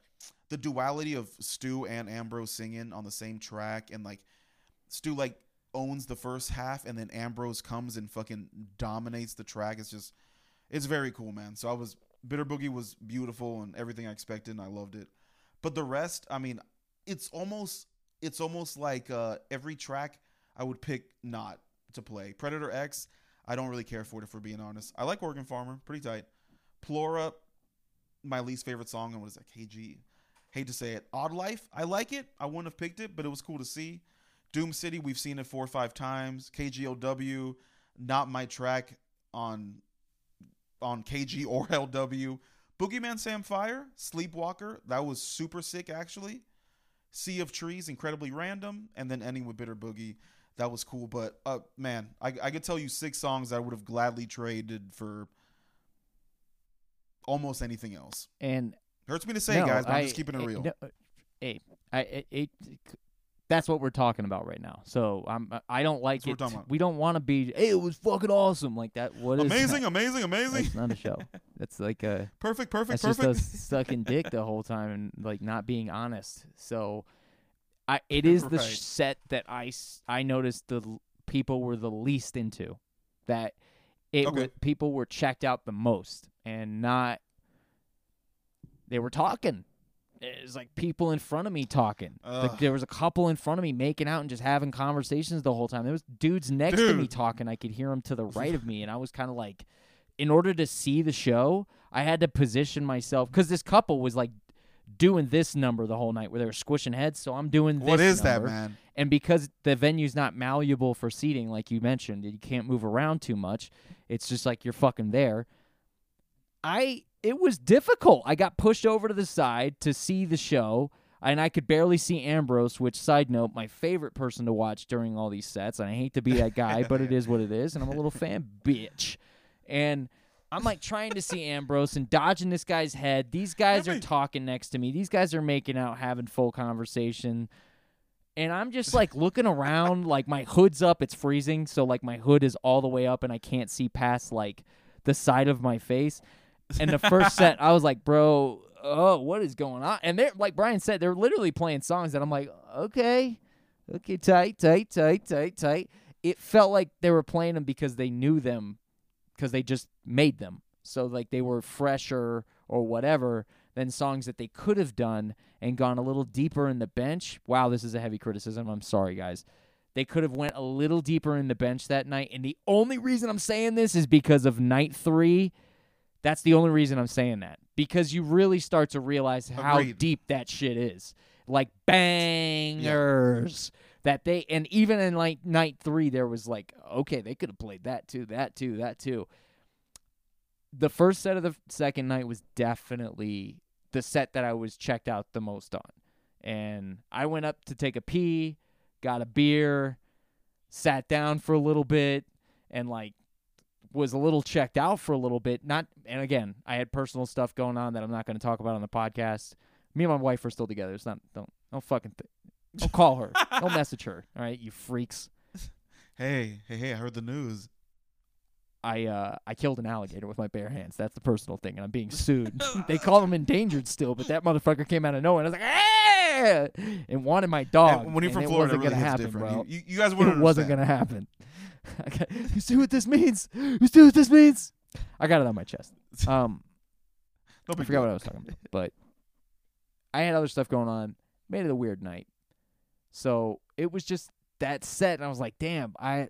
the duality of stu and ambrose singing on the same track and like stu like owns the first half and then ambrose comes and fucking dominates the track it's just it's very cool man so i was bitter boogie was beautiful and everything i expected and i loved it but the rest, I mean, it's almost it's almost like uh, every track I would pick not to play. Predator X, I don't really care for it if we're being honest. I like Organ Farmer, pretty tight. Plora, my least favorite song, and what is that? KG. Hate to say it. Odd Life, I like it. I wouldn't have picked it, but it was cool to see. Doom City, we've seen it four or five times. KGLW, not my track on on KG or [LAUGHS] LW. Boogieman Sam Fire, Sleepwalker, that was super sick actually. Sea of Trees, incredibly random, and then ending with Bitter Boogie, that was cool. But uh, man, I, I could tell you six songs I would have gladly traded for almost anything else. And Hurts me to say, no, guys, but I'm just keeping it eh, real. no, uh, hey, I, it, it, that's what we're talking about right now. So I'm, I don't like That's what we're it. We don't want to be. Hey, it was fucking awesome like that. What is amazing, amazing, amazing. That's not a show. [LAUGHS] That's like a. Perfect, perfect, That's perfect. just us sucking [LAUGHS] dick the whole time and like not being honest. So, I it is the Right. sh- set that I I noticed the people were the least into, that it Okay. people were checked out the most and not. They were talking. It was like people in front of me talking. Like there was a couple in front of me making out and just having conversations the whole time. There was dudes next to me talking. I could hear them to the [LAUGHS] right of me, and I was kind of like, in order to see the show, I had to position myself because this couple was like doing this number the whole night where they were squishing heads. So I'm doing this. what is that, man? And because the venue's not malleable for seating, like you mentioned, you can't move around too much. It's just like you're fucking there. I it was difficult. I got pushed over to the side to see the show, and I could barely see Ambrose. Which, side note, my favorite person to watch during all these sets. And I hate to be that guy, but it is what it is, and I'm a little fan, bitch. And I'm like trying to see Ambrose and dodging this guy's head. These guys are talking next to me. These guys are making out, having full conversation. And I'm just [LAUGHS] like looking around, like my hood's up, it's freezing, so like my hood is all the way up and I can't see past like the side of my face. And the first [LAUGHS] set, I was like, bro, oh, what is going on? And they're like Brian said, they're literally playing songs that I'm like, okay, okay, tight, tight, tight, tight, tight. It felt like they were playing them because they knew them, because they just made them. So like they were fresher or whatever than songs that they could have done and gone a little deeper in the bench. Wow, this is a heavy criticism. I'm sorry, guys. They could have went a little deeper in the bench that night, and the only reason I'm saying this is because of night three. That's the only reason I'm saying that because you really start to realize how Agreed. deep that shit is. Like bangers that they and even in like night three there was like okay they could have played that too that too that too the first set of the second night was definitely the set that i was checked out the most on and i went up to take a pee got a beer sat down for a little bit and like was a little checked out for a little bit not and again i had personal stuff going on that i'm not going to talk about on the podcast me and my wife are still together it's not don't don't fucking th- don't call her [LAUGHS] don't message her all right you freaks Hey, hey, hey! I heard the news. I uh I killed an alligator with my bare hands. That's the personal thing, and I'm being [LAUGHS] sued. they call him endangered still, but that motherfucker came out of nowhere. And I was like, "Ah!" and wanted my dog. And when you're from Florida, it wasn't really gonna happen, different. bro. You, you, guys wouldn't It wasn't gonna happen. [LAUGHS] Okay, you see what this means? You see what this means? I got it on my chest. [LAUGHS] Um, No I forgot what I was talking about, but I had other stuff going on. Made it a weird night. So it was just that set, and I was like, damn, I.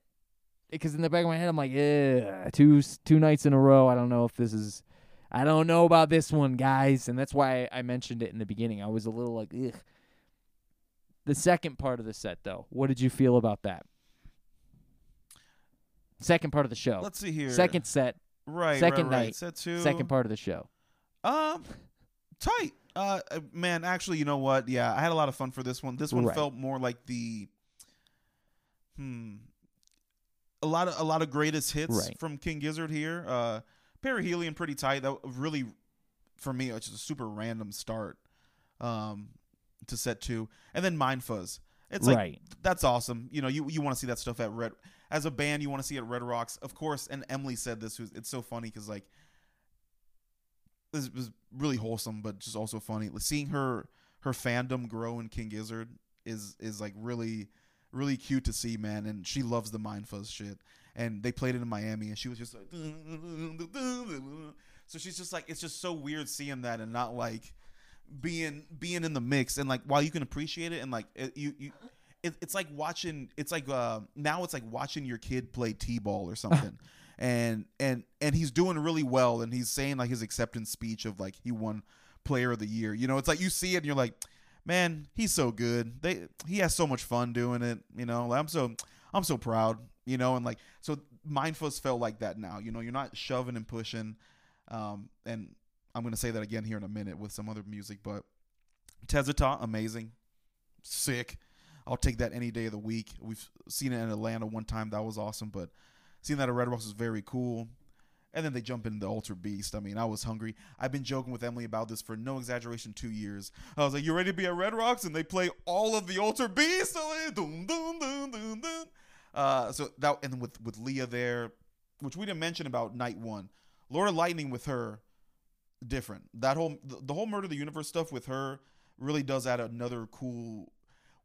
Because in the back of my head, I'm like, yeah, two two nights in a row. I don't know if this is. I don't know about this one, guys, and that's why I mentioned it in the beginning. I was a little like, ugh. The second part of the set, though, what did you feel about that? Second part of the show. Let's see here. Second set, right, second right, right. night, Set two. second part of the show. Um, tight. Uh, uh, man, actually, you know what? Yeah, I had a lot of fun for this one. This one Right. felt more like the, hmm, a lot of a lot of greatest hits from King Gizzard here. Uh, Perihelion pretty tight. That really, for me, it's just a super random start, um, to set two, and then Mind Fuzz. It's like right. that's awesome. You know, you you want to see that stuff at Red as a band. You want to see at Red Rocks, of course. And Emily said this was it's so funny because like this was really wholesome, but just also funny. Seeing her her fandom grow in King Gizzard is is like really really cute to see, man. And she loves the Mind Fuzz shit. And they played it in Miami, and she was just like, so she's just like, it's just so weird seeing that and not like being being in the mix and like while you can appreciate it and like it, you you it, it's like watching it's like uh now it's like watching your kid play t-ball or something. [LAUGHS] And and and he's doing really well and he's saying like his acceptance speech of like he won player of the year. You know it's like you see it and you're like man he's so good. They he has so much fun doing it you know? Like, i'm so i'm so proud you know? And like so mindfulness felt like that now. You know you're not shoving and pushing um and i'm gonna say that again here in a minute with some other music but Tezeta, amazing. Sick i'll take that any day of the week we've seen it in atlanta one time that was awesome but seeing that at red rocks was very cool and then they jump into the Altered Beast. I mean, I was hungry. I've been joking with Emily about this for no exaggeration, two years. I was like, "You ready to be at Red Rocks?" And they play all of the Altered Beast. Uh, so that and with with Leah there, which we didn't mention about night one, of Lightning with her, different. That whole the, the whole Murder the Universe stuff with her really does add another cool,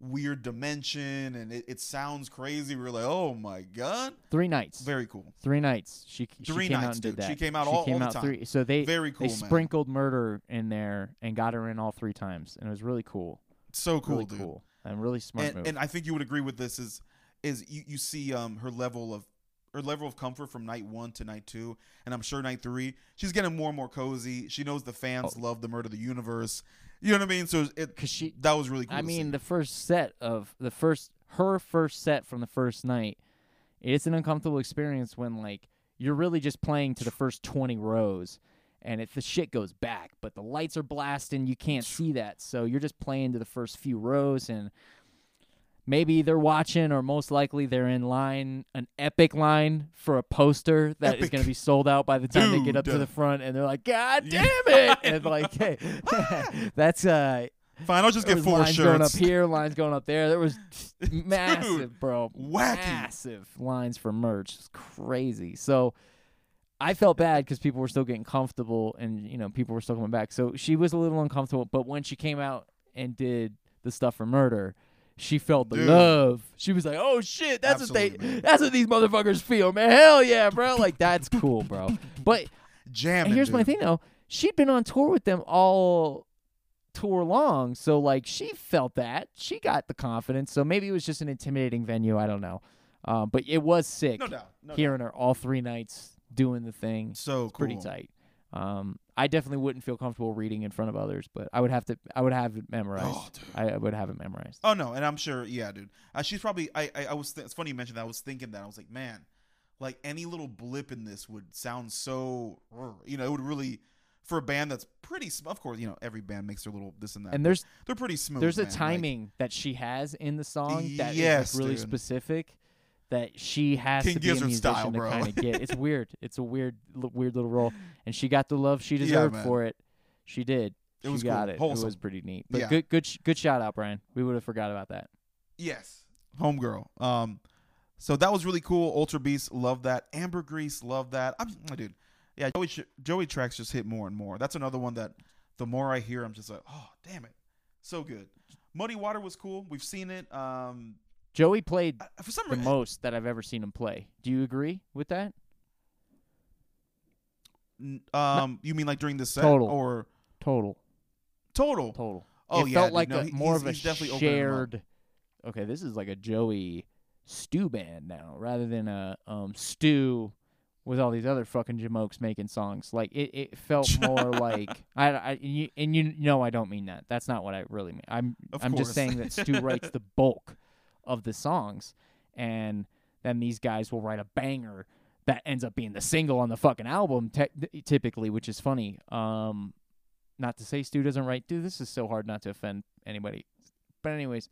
weird dimension, and it, it sounds crazy. We're like, oh my god, Three nights. very cool, Three nights. She Three she came out nights, and did dude. that. She came out She all- came all the time. three. So they very cool, they man. sprinkled murder in there and got her in all three times, and it was really cool. So cool, really dude. cool and really smart and, and I think you would agree with this is is you, you see um her level of her level of comfort from night one to night two, and I'm sure night three she's getting more and more cozy. She knows the fans Oh. love the murder of the universe. You know what I mean? So it Cause she, that was really cool. I to mean, see. the first set of the first her first set from the first night, it's an uncomfortable experience when like you're really just playing to the first twenty rows, and if the shit goes back, but the lights are blasting, you can't see that, so you're just playing to the first few rows and. Maybe they're watching, or most likely they're in line, an epic line for a poster that is Epic. going to be sold out by the time they get up to the front, and they're like, "God Yeah. damn it!" [LAUGHS] and like, hey, [LAUGHS] that's uh, fine. I'll just get four lines going up here, lines going up there. There was [LAUGHS] massive, bro, wacky. massive lines for merch. It's crazy. So I felt bad because people were still getting comfortable, and you know people were still coming back. So she was a little uncomfortable. But when she came out and did the stuff for murder. She felt the Dude. love. She was like, "Oh shit, that's Absolutely, what man. they, that's what these motherfuckers feel, man. Hell yeah, bro! Like that's cool, bro." [LAUGHS] But Jamming. and here's my thing though. She'd been on tour with them all tour long. So like she felt that. She got the confidence. So maybe it was just an intimidating venue. I don't know. Um, but it was sick No doubt. No doubt. hearing her all three nights doing the thing. So cool. Pretty tight. Um, I definitely wouldn't feel comfortable reading in front of others, but I would have to. I would have it memorized. Oh. I, I would have it memorized. Oh no, and I'm sure, yeah, dude. Uh, she's probably. I, I, I was. Th- it's funny you mentioned that. I was thinking that. I was like, man, like any little blip in this would sound so. You know, it would really for a band that's pretty. sm- Of course, you know, every band makes their little this and that. And there's they're pretty smooth. there's a man. Like, timing that she has in the song that is Yes, like really dude. specific that she has King to be a Gizzard musician style, to kind of get. It's [LAUGHS] weird. It's a weird, l- weird little role, and she got the love she deserved man. for it. She did. It she was got cool. it. Wholesome. It was pretty neat. But Yeah. good, good, sh- good shout out, Brian. We would have forgot about that. Yes, homegirl. Um, so that was really cool. Altered Beast, love that. Ambergris, love that. I'm, oh, dude, yeah. Joey, Joey tracks just hit more and more. That's another one that the more I hear, I'm just like, oh, damn it, so good. Muddy Water was cool. We've seen it. Um, Joey played I- for some the reason, most that I've ever seen him play. Do you agree with that? um, you mean like during the set Total. or Total, total? total. Oh it yeah, felt dude. like No, a he- more he's- of a he's definitely opening shared. Okay, this is like a Joey Stu band now, rather than a um Stu with all these other fucking jamokes making songs. Like it, it felt [LAUGHS] more like I, I and you, and you know I don't mean that. That's not what I really mean. I'm Of I'm course. just saying that Stu writes [LAUGHS] the bulk of the songs, and then these guys will write a banger that ends up being the single on the fucking album, te- typically, which is funny. Um, not to say Stu doesn't write. Dude, this is so hard not to offend anybody. But anyways,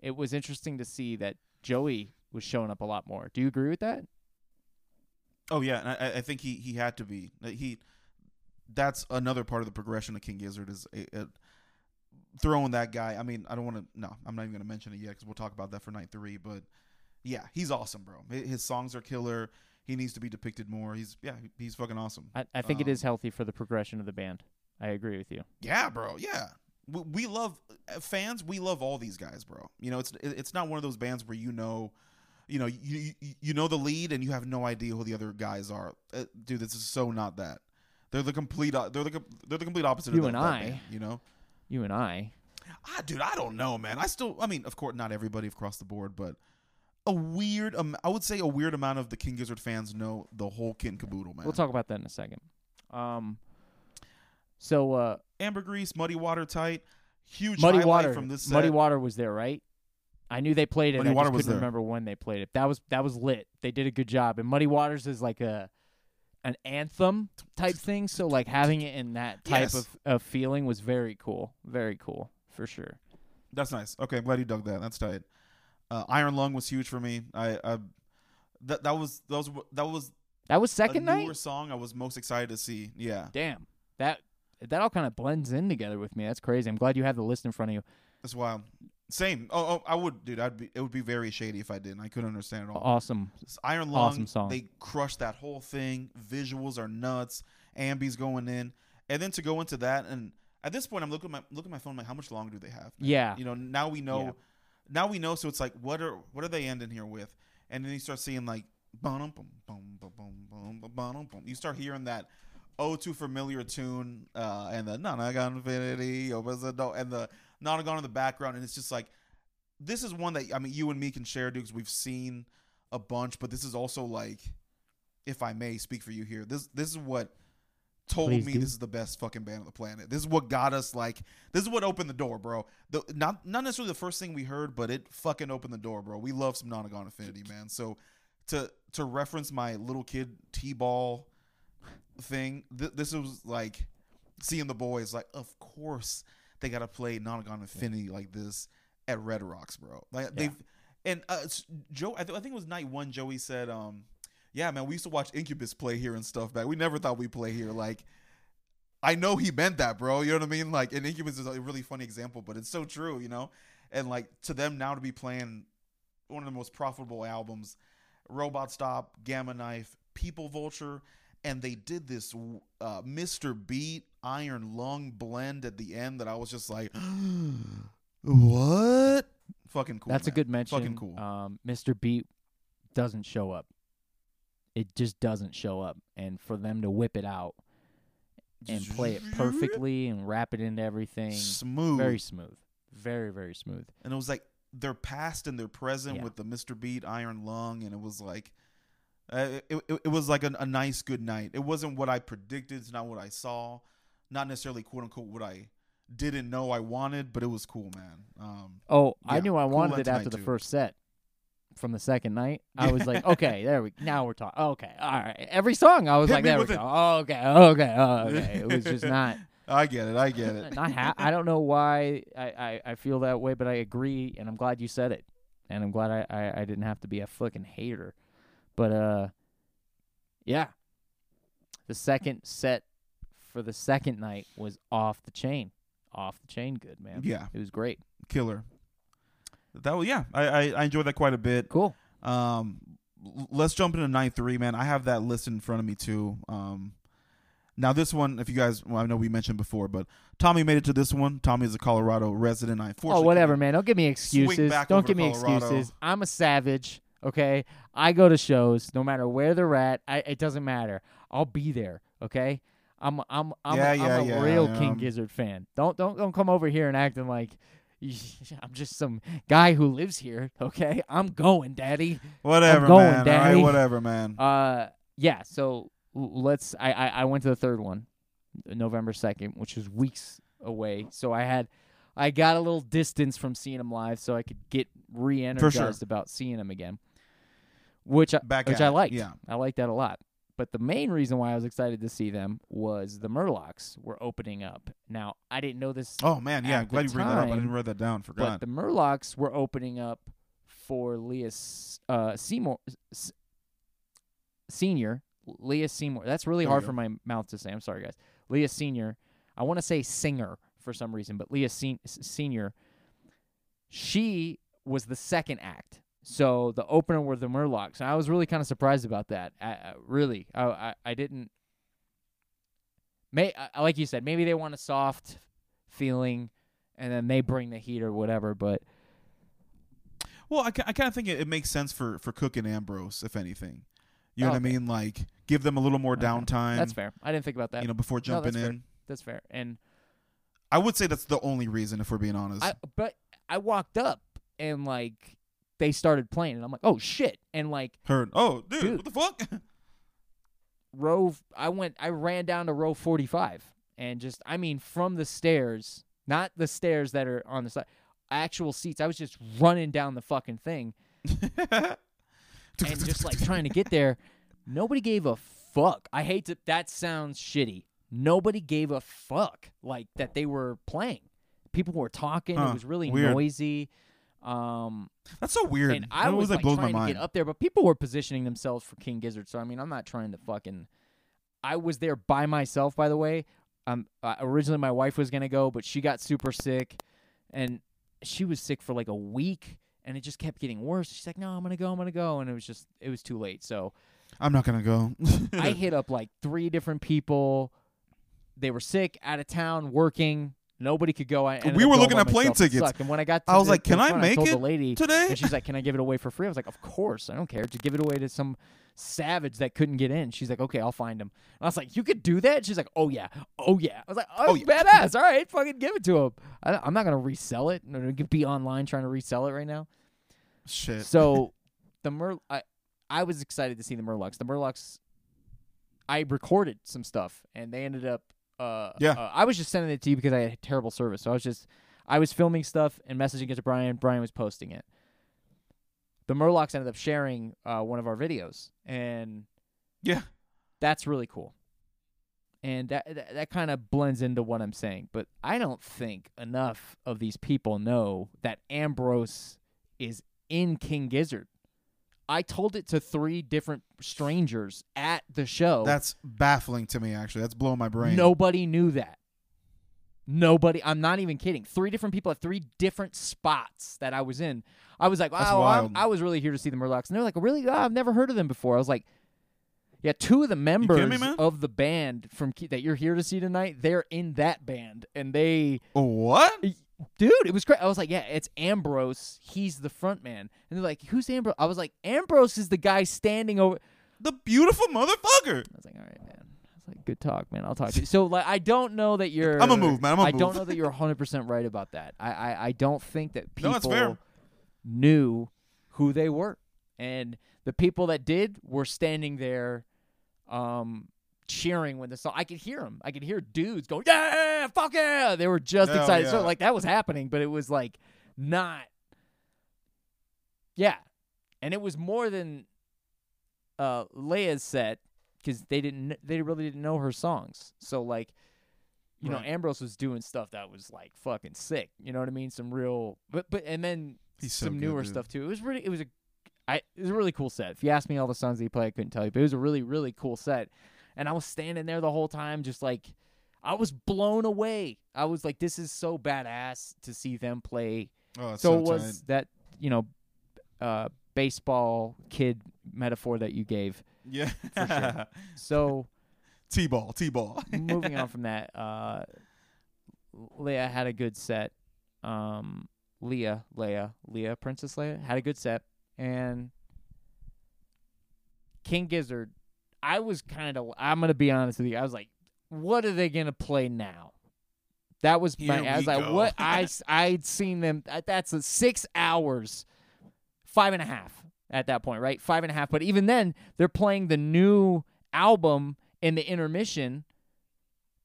it was interesting to see that Joey was showing up a lot more. Do you agree with that? Oh yeah, and I, I think he he had to be he. That's another part of the progression of King Gizzard is throwing that guy. I mean, I don't want to. No, I'm not even going to mention it yet because we'll talk about that for night three. But yeah, he's awesome, bro. His songs are killer. He needs to be depicted more. He's yeah, he's fucking awesome. I, I think it Um, is healthy for the progression of the band. I agree with you. Yeah, bro. Yeah. We, we love uh, fans. We love all these guys, bro. You know, it's it's not one of those bands where you know, you know, you you, you know the lead and you have no idea who the other guys are. Uh, dude, this is so not that. They're the complete. They're the they're the complete opposite. You of and that, that I. band, you know. You and I. Ah, dude, I don't know, man. I still. I mean, of course, not everybody across the board, but a weird. Um, I would say a weird amount of the King Gizzard fans know the whole kit and caboodle, man. We'll talk about that in a second. Um, so uh, Ambergris, Muddy Water, tight. Huge Muddy Water from this. Muddy. Water was there, right? I knew they played it. Muddy I Water just was couldn't there. remember when they played it. That was that was lit. They did a good job. And Muddy Waters is like a an anthem type thing. So like having it in that type Yes. of, of feeling was very cool. Very cool for sure. That's nice. Okay, I'm glad you dug that. That's tight. Uh, Iron Lung was huge for me. I, I that that was that was that was That was second a night. newer song I was most excited to see. Yeah, Damn that that all kind of blends in together with me. That's crazy. I'm glad you have the list in front of you. that's wild. Same. Oh, oh, I would, dude. I'd be. It would be very shady if I didn't. I couldn't understand it all. Awesome. It's Iron Lung. Awesome song. They crushed that whole thing. Visuals are nuts. Ambi's going in, and then to go into that, and at this point, I'm looking at my looking at my phone. Like, how much longer do they have? Man? Yeah. You know, now we know. Yeah. Now we know. So it's like, what are what are they ending here with? And then you start seeing like, you start hearing that Oh, too familiar tune, uh, and the Nonagon Infinity, opens the door, and the Nonagon in the background, and it's just like, this is one that I mean, you and me can share, dude, because we've seen a bunch, but this is also like, if I may speak for you here, this this is what told Please me do. this is the best fucking band on the planet. This is what got us like, this is what opened the door, bro. The not not necessarily the first thing we heard, but it fucking opened the door, bro. We love some Nonagon Infinity, man. So to to reference my little kid t-ball thing, th- this was like seeing the boys like, of course they got to play Nonagon Infinity like this at Red Rocks, bro. Like they've and uh, Joe, I, th- I think it was night one. Joey said, um, "Yeah, man, we used to watch Incubus play here and stuff back. We never thought we'd play here." Like, I know he meant that, bro. You know what I mean? Like, and Incubus is a really funny example, but it's so true, you know. And like to them now to be playing one of the most profitable albums, Robot Stop, Gamma Knife, People Vulture, and they did this uh, Mr. Beat Iron Lung blend at the end that I was just like, [GASPS] what? Fucking cool. That's a good mention. Fucking cool. Um, Mr. Beat doesn't show up. It just doesn't show up, and for them to whip it out and play it perfectly and wrap it into everything, smooth. very smooth, very very smooth. and it was like their past and their present Yeah. with the Mr. Beat Iron Lung, and it was like, uh, it, it, it was like a, a nice good night. It wasn't what I predicted. It's not what I saw. Not necessarily quote unquote what I didn't know I wanted, but it was cool, man. Um, Oh, I knew I cool wanted it after the too. first set. From the second night, I was like, [LAUGHS] okay, there we. Now we're talking. Okay, all right. Every song, I was Hit like, there we go. it. Oh, okay, okay, oh, okay. [LAUGHS] It was just not. I get it. I get it. [LAUGHS] not ha- I don't know why I, I, I feel that way, but I agree, and I'm glad you said it, and I'm glad I, I, I didn't have to be a fucking hater, but uh, yeah, the second set for the second night was off the chain, off the chain, good man. Yeah, It was great, killer. That was yeah. I, I I enjoyed that quite a bit. cool. Um, let's jump into night three, man. I have that list in front of me too. Um, now this one, if you guys, well, I know we mentioned before, but Tommy made it to this one. Tommy is a Colorado resident. I Oh, whatever, man. Don't give me excuses. Don't give me Colorado. excuses. I'm a savage. Okay, I go to shows no matter where they're at. I, it doesn't matter. I'll be there. Okay, I'm I'm I'm, Yeah, a, yeah, I'm a yeah, real. King Gizzard fan. Don't don't don't come over here and acting like [LAUGHS] I'm just some guy who lives here. Okay, I'm going, Daddy. Whatever, going, man. All Daddy. right, whatever, man. Uh, yeah, so let's. I, I I went to the third one, November second, which was weeks away. So I had, I got a little distance from seeing him live, so I could get re-energized about seeing him again. Which I, Back which I it, liked. yeah. I liked that a lot. But the main reason why I was excited to see them was the Murlocs were opening up. Now I didn't know this Oh man, yeah, I'm glad you bring that up. I didn't write that down. Forgot. but the Murlocs were opening up for Leah uh, Seymour S- Senior. Leah Seymour. That's really There hard for my mouth to say. I'm sorry, guys. Leah Senior. I want to say singer for some reason, but Leah Sen- Senior. She was the second act. So the opener were the Murlocs, and I was really kind of surprised about that. I, I, really, I, I, I didn't. May I- like you said, maybe they want a soft feeling, and then they bring the heat or whatever. But well, I, I kind of think it, it makes sense for for Cook and Ambrose, if anything. You know what I mean? Like give them a little more Okay. downtime. that's fair. I didn't think about that. You know, before No, jumping that's fair. in. That's fair. And I would say that's the only reason, if we're being honest. I, but I walked up and like they started playing, and I'm like, oh shit! And like Heard. Oh, dude, Dude. what the fuck? [LAUGHS] row, I went, I ran down to row 45, and just, I mean, from the stairs, not the stairs that are on the side, actual seats. I was just running down the fucking thing [LAUGHS] and just like trying to get there. Nobody gave a fuck. I hate to. That sounds shitty. Nobody gave a fuck like that they were playing. People were talking. Huh, It was really weird. noisy. Um, That's so weird. and I That was like, like blows trying my to mind. get up there, but people were positioning themselves for King Gizzard. So I mean, I'm not trying to fucking. I was there by myself, by the way. Um, uh, originally my wife was gonna go, but she got super sick, and she was sick for like a week, and it just kept getting worse. She's like, "No, I'm gonna go, I'm gonna go," and it was just, it was too late. So I'm not gonna go. I [LAUGHS] hit up like three different people. They were sick, out of town, working. Nobody could go. I We were looking at plane tickets. And when I got, to I was the- like, "Can I front, make told it the lady today? and she's like, "Can I give it away for free?" I was like, "Of course, I don't care. Just give it away to some savage that couldn't get in." She's like, "Okay, I'll find him." And I was like, "You could do that?" She's like, "Oh yeah, oh yeah." I was like, "Oh, Oh, yeah." badass! All right, fucking give it to him." I, I'm not gonna resell it. I'm gonna be online trying to resell it right now. Shit. So [LAUGHS] the Mur, I, I was excited to see the Murlocs. The Murlocs, I recorded some stuff, and they ended up. Uh, Yeah. uh, I was just sending it to you because I had terrible service. So I was just, I was filming stuff and messaging it to Brian. Brian was posting it. The Murlocs ended up sharing uh, one of our videos, and yeah. that's really cool. And that that, that kind of blends into what I'm saying, but I don't think enough of these people know that Ambrose is in King Gizzard. I told it to three different strangers at the show. That's baffling to me. Actually, that's blowing my brain. Nobody knew that. Nobody. I'm not even kidding. Three different people at three different spots that I was in. I was like, wow, I'm- I was really here to see the Murlocs. And they're like, really? Oh, I've never heard of them before. I was like, yeah, two of the members me, of the band from that you're here to see tonight, they're in that band, and they, Oh, what? Dude, it was great. I was like, yeah, it's Ambrose. He's the front man, and they're like, who's Ambrose? I was like, Ambrose is the guy standing over. The beautiful motherfucker. I was like, all right, man. I was like, good talk, man. I'll talk to you. So, like, I don't know that you're. I'ma move, man. I'ma I don't know that you're 100 percent right about that. I, I, I don't think that people No, that's fair. knew who they were, and the people that did were standing there, um, cheering when the song. I could hear them. I could hear dudes going, yeah, fuck yeah. They were just Hell excited. So, like, that was happening, but it was like not. Yeah, and it was more than uh Leia's set because they didn't they really didn't know her songs. So like, you know, Ambrose was doing stuff that was like fucking sick. You know what I mean? Some real, but but and then He's so some good, newer dude. stuff too. It was really it was a, I it was a really cool set. If you asked me all the songs that he played, I couldn't tell you, but it was a really really cool set. And I was standing there the whole time, just like. I was blown away. I was like, "This is so badass to see them play Oh, so, so, it was that you know uh baseball kid metaphor that you gave tight. for Yeah. sure. [LAUGHS] so T-ball, T-ball. moving on [LAUGHS] from that uh leah had a good set um leah leia leah princess leia had a good set and king gizzard i was kind of i'm gonna be honest with you i was like what are they gonna play now that was my Here i was we like go. what i [LAUGHS] i'd seen them that's a six hours five and a half at that point, right? Five and a half. But even then, they're playing the new album in the intermission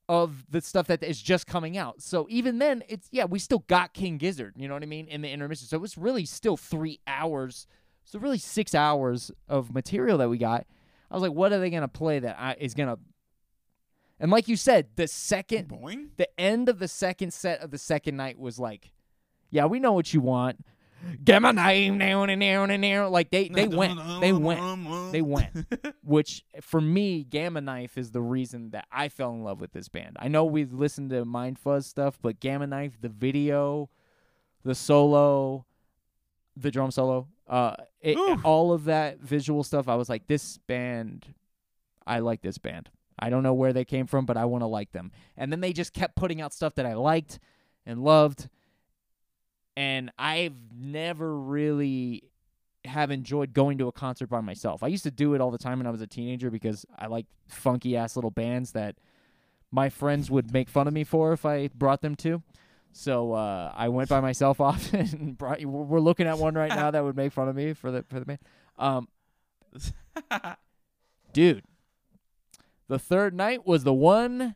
of the stuff that is just coming out. So even then, it's yeah, we still got King Gizzard. You know what I mean in the intermission. So it was really still three hours. So really six hours of material that we got. I was like, what are they gonna play that I, is gonna? And like you said, the second Boing. the end of the second set of the second night was like, yeah, we know what you want. Get my name down and down and down. Like they they went, they went, they [LAUGHS] went. Which for me, Gamma Knife is the reason that I fell in love with this band. I know we've listened to Mind Fuzz stuff, but Gamma Knife, the video, the solo, the drum solo, uh, it, all of that visual stuff. I was like, this band, I like this band. I don't know where they came from, but I want to like them. And then they just kept putting out stuff that I liked and loved. And I've never really have enjoyed going to a concert by myself. I used to do it all the time when I was a teenager because I liked funky ass little bands that my friends would make fun of me for if I brought them to. So uh, I went by myself [LAUGHS] often. And brought, we're looking at one right now that would make fun of me for the for the man. Um, [LAUGHS] dude, the third night was the one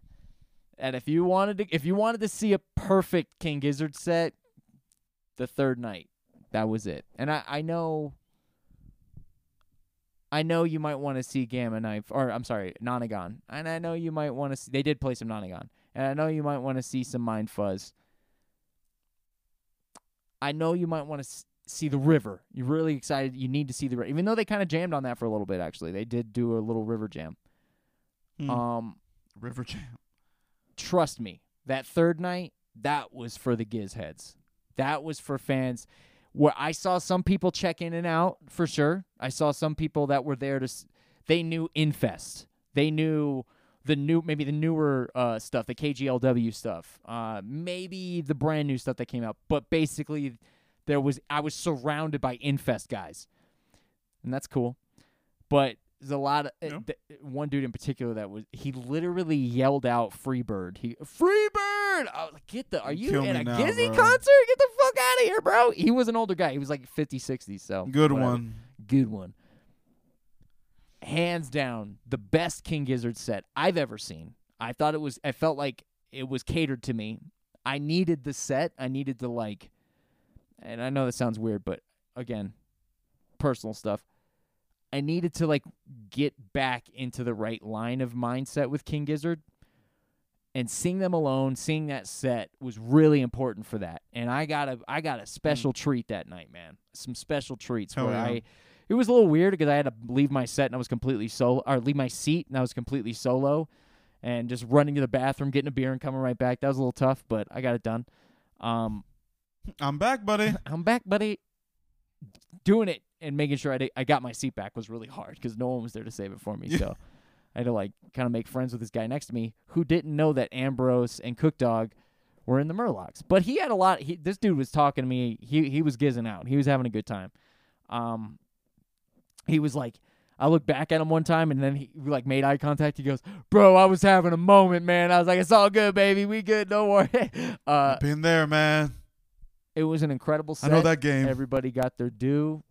that if you wanted to if you wanted to see a perfect King Gizzard set, the third night. That was it. And I, I know I know you might want to see Gamma Knife or I'm sorry, Nonagon. And I know you might want to see they did play some Nonagon. And I know you might want to see some Mind Fuzz. I know you might want to s- see the river. You're really excited. You need to see the river. Even though they kind of jammed on that for a little bit actually. They did do a little river jam. Hmm. Um River Jam. trust me, that third night, that was for the Giz heads. That was for fans. Where I saw some people check in and out for sure. I saw some people that were there to. s- They knew Infest. They knew the new, maybe the newer uh, stuff, the KGLW stuff, uh, maybe the brand new stuff that came out. But basically, there was I was surrounded by Infest guys, and that's cool. But there's a lot of uh, Yeah. th- one dude in particular that was he literally yelled out "Freebird." He Freebird. I was like, "Get the are you Kill in a now, Gizzy bro. concert? Get the fuck out of here, bro!" He was an older guy. He was like 50, 60, So Good whatever. one. good one. Hands down, the best King Gizzard set I've ever seen. I thought it was. I felt like it was catered to me. I needed the set. I needed to like, and I know that sounds weird, but again, personal stuff. I needed to like get back into the right line of mindset with King Gizzard. And seeing them alone, seeing that set was really important for that. And I got a I got a special hmm. treat that night, man. Some special treats Hell where yeah. I it was a little weird because I had to leave my set and I was completely solo or leave my seat and I was completely solo and just running to the bathroom, getting a beer and coming right back. That was a little tough, but I got it done. Um I'm back, buddy. [LAUGHS] I'm back, buddy. Doing it and making sure I, did, I got my seat back was really hard because no one was there to save it for me. Yeah. So I had to like kind of make friends with this guy next to me who didn't know that Ambrose and Cook Dog were in the Murlocs. But he had a lot. He, this dude was talking to me. He he was gizzing out. He was having a good time. Um, he was like. I looked back at him one time and then he like made eye contact. He goes, "Bro, I was having a moment, man." I was like, "It's all good, baby. We good. Don't worry." [LAUGHS] Uh, Been there, man. it was an incredible set. I know that game. Everybody got their due.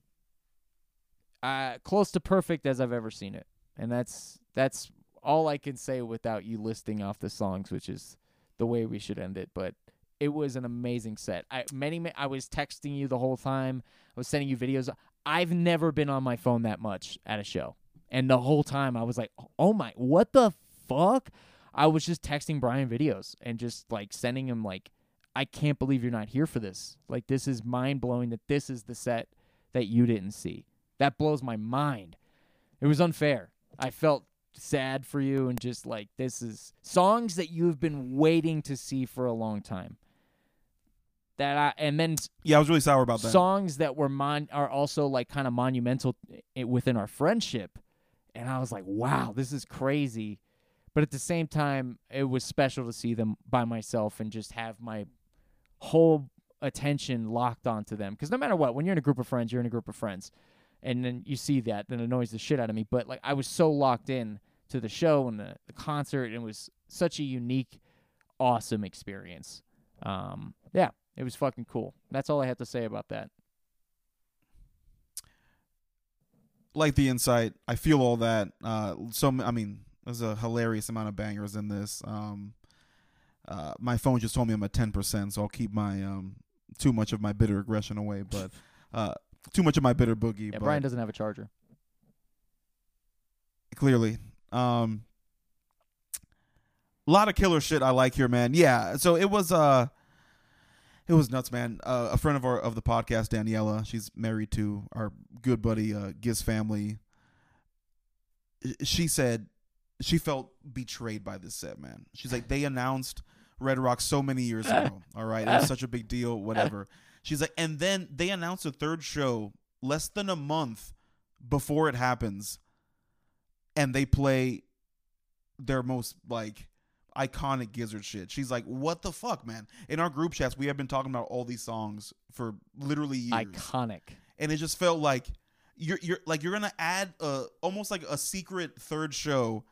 Uh, close to perfect as I've ever seen it, and that's that's all I can say without you listing off the songs, which is the way we should end it. But it was an amazing set. I many I was texting you the whole time. I was sending you videos. I've never been on my phone that much at a show, and the whole time I was like, "Oh my, what the fuck?" I was just texting Brian videos and just like sending him like I can't believe you're not here for this. Like this is mind blowing that this is the set that you didn't see. That blows my mind. It was unfair. I felt sad for you and just like this is songs that you've been waiting to see for a long time. That I and then Yeah, I was really sour about that. songs that were mon are also like kind of monumental within our friendship. And i was like wow this is crazy. But at the same time it was special to see them by myself and just have my whole attention locked onto them. Because no matter what when you're in a group of friends you're in a group of friends. And then you see that then it annoys the shit out of me. But like i was so locked in to the show and the, the concert and it was such a unique awesome experience. Um yeah it was fucking cool. That's all I have to say about that. like the insight. I feel all that. Uh, so I mean, there's a hilarious amount of bangers in this. Um, uh, my phone just told me I'm at ten percent, so I'll keep my um too much of my bitter aggression away. But uh, too much of my bitter boogie. Yeah, but Brian doesn't have a charger. clearly. Um, a lot of killer shit I like here, man. Yeah. So it was uh, it was nuts, man. Uh, a friend of our of the podcast, Daniela, she's married to our good buddy uh, Giz family. She said she felt betrayed by this set, man. She's like, they announced Red Rock so many years ago. [LAUGHS] All right, it was such a big deal, whatever. She's like, and then they announced a third show less than a month before it happens, and they play their most like iconic gizzard shit. She's like, "What the fuck, man?" In our group chats, we have been talking about all these songs for literally years, Iconic. and it just felt like you're you're like you're gonna add a almost like a secret third show.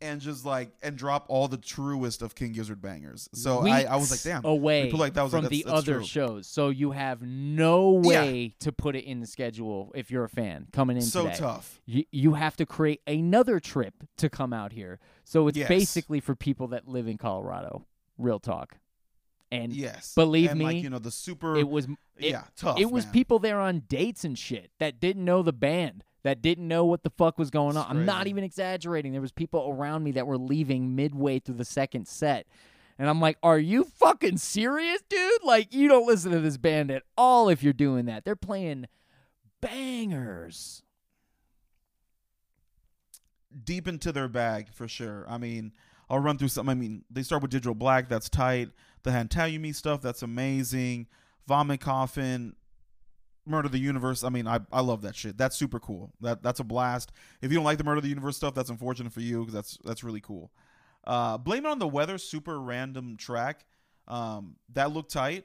And just like and drop all the truest of King Gizzard bangers. So I, I was like, damn. away like that was like, from that's- the that's other true. shows. So you have no Yeah. way to put it in the schedule if you're a fan coming in So today. tough. You, you have to create another trip to come out here. So it's Yes. basically for people that live in Colorado. Real talk. And Yes. believe and like, me, you know, the super it was it, yeah, tough. it was man. people there on dates and shit that didn't know the band, that didn't know what the fuck was going on. I'm not even exaggerating. There was people around me that were leaving midway through the second set. And I'm like, "Are you fucking serious, dude? Like you don't listen to this band at all if you're doing that. They're playing bangers." deep into their bag for sure. I mean, I'll run through some. I mean, they start with Digital Black, that's tight. The Han-Tyumi stuff, that's amazing. Vomit Coffin, Murder the Universe. I mean, I, I love that shit. That's super cool. That that's a blast. If you don't like the Murder the Universe stuff, that's unfortunate for you because that's that's really cool. Uh, Blame It on the Weather, super random track. Um, that looked tight.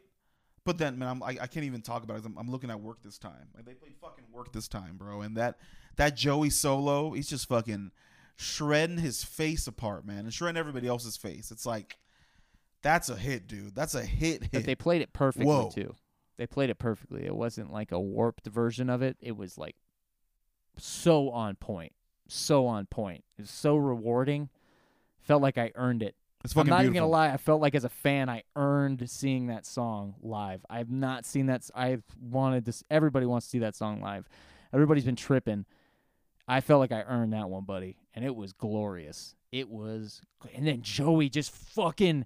But then, man, I'm, I, I can't even talk about it. I'm, I'm looking at work this time. Like they played fucking work this time, bro. And that that Joey solo, he's just fucking shredding his face apart, man, and shredding everybody else's face. It's like that's a hit, dude. That's a hit. But Hit. they played it perfectly Whoa. too. They played it perfectly. It wasn't like a warped version of it. It was like so on point. So on point. It was so rewarding. Felt like I earned it. it's I'm fucking not even gonna lie. I felt like as a fan, I earned seeing that song live. I've not seen that. I've wanted this. Everybody wants to see that song live. Everybody's been tripping. I felt like I earned that one, buddy, and it was glorious. It was, and then Joey just fucking,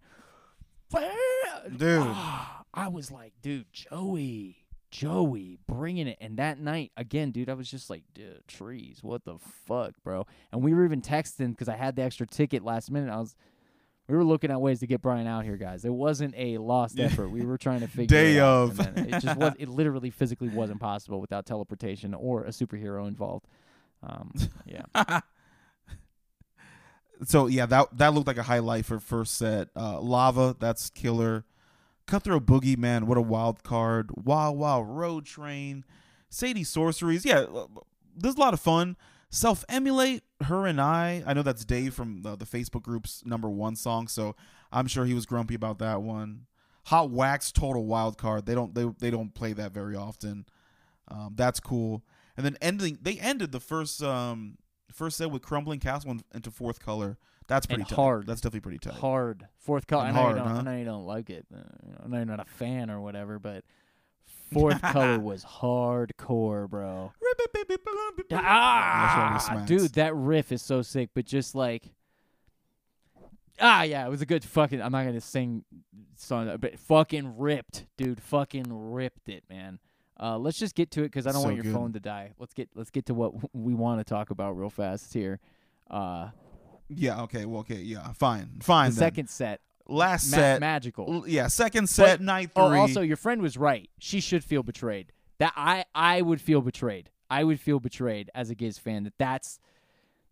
Dude. [SIGHS] Ah. I was like, dude, Joey, Joey, bringing it. And that night, again, dude, I was just like, dude, trees, what the fuck, bro? And we were even texting because I had the extra ticket last minute. I was, we were looking at ways to get Brian out here, guys. It wasn't a lost effort. We were trying to [LAUGHS] figure Day it out. of. it just was. [LAUGHS] It literally, physically wasn't possible without teleportation or a superhero involved. Um, yeah. [LAUGHS] so yeah, that that looked like a highlight for first set. Uh, Lava, that's killer. Cutthroat Boogie, man, what a wild card. Wow, wow, Road Train, Sadie Sorceress, yeah, uh, there's a lot of fun. Self-Immolate her and I. I know that's Dave from the, the Facebook group's number one song, so I'm sure he was grumpy about that one. Hot Wax, total wild card. They don't they they don't play that very often. Um, that's cool. And then ending, they ended the first um first set with Crumbling Castle into fourth color. That's pretty tight. hard. That's definitely pretty tight. hard fourth color. I know, hard, you don't, huh? I know you don't like it. I know you're not a fan or whatever, but [LAUGHS] fourth color was hardcore, bro. Ah, dude, that riff is so sick. But just like, ah, yeah, it was a good fucking. I'm not gonna sing song, but fucking ripped, dude. Fucking ripped it, man. Uh, let's just get to it because I don't So want your good. phone to die. Let's get let's get to what we want to talk about real fast here. Uh, Yeah. Okay. Well. Okay. Yeah. Fine. Fine. the then. second set, last ma- set. magical. l- yeah. Second set. night oh, three. Oh, also, your friend was right. She should feel betrayed. That I I would feel betrayed. I would feel betrayed as a Giz fan. That that's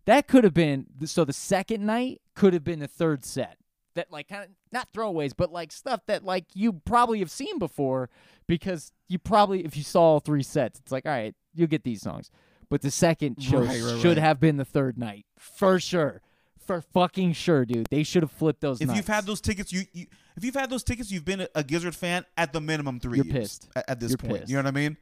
that could have been so. The second night could have been the third set. That like kind of not throwaways, but like stuff that like you probably have seen before because you probably if you saw all three sets, it's like all right, you'll get these songs. But the second show Right, right, should right. have been the third night for sure. For fucking sure, dude. They should have flipped those. if you've had those tickets, you, you if you've had those tickets, you've been a, a Gizzard fan at the minimum three You're years pissed. At, at this You're point. pissed. You know what I mean?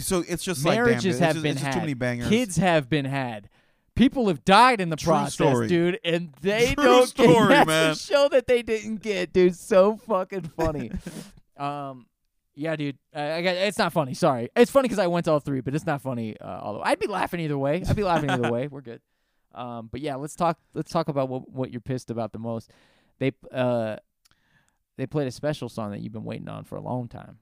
So it's just like damn, Marriages have just, been had. too many bangers. Kids have been had. People have died in the True process, story. dude, and [LAUGHS] they True don't story, get [LAUGHS] that's man. a show that they didn't get, dude. So fucking funny. [LAUGHS] um, yeah, dude. I got, it's not funny. Sorry, it's funny because I went to all three, but it's not funny. Uh, although I'd be laughing either way. I'd be laughing either way. We're good. Um, but yeah, let's talk. Let's talk about what what you're pissed about the most. They uh, they played a special song that you've been waiting on for a long time.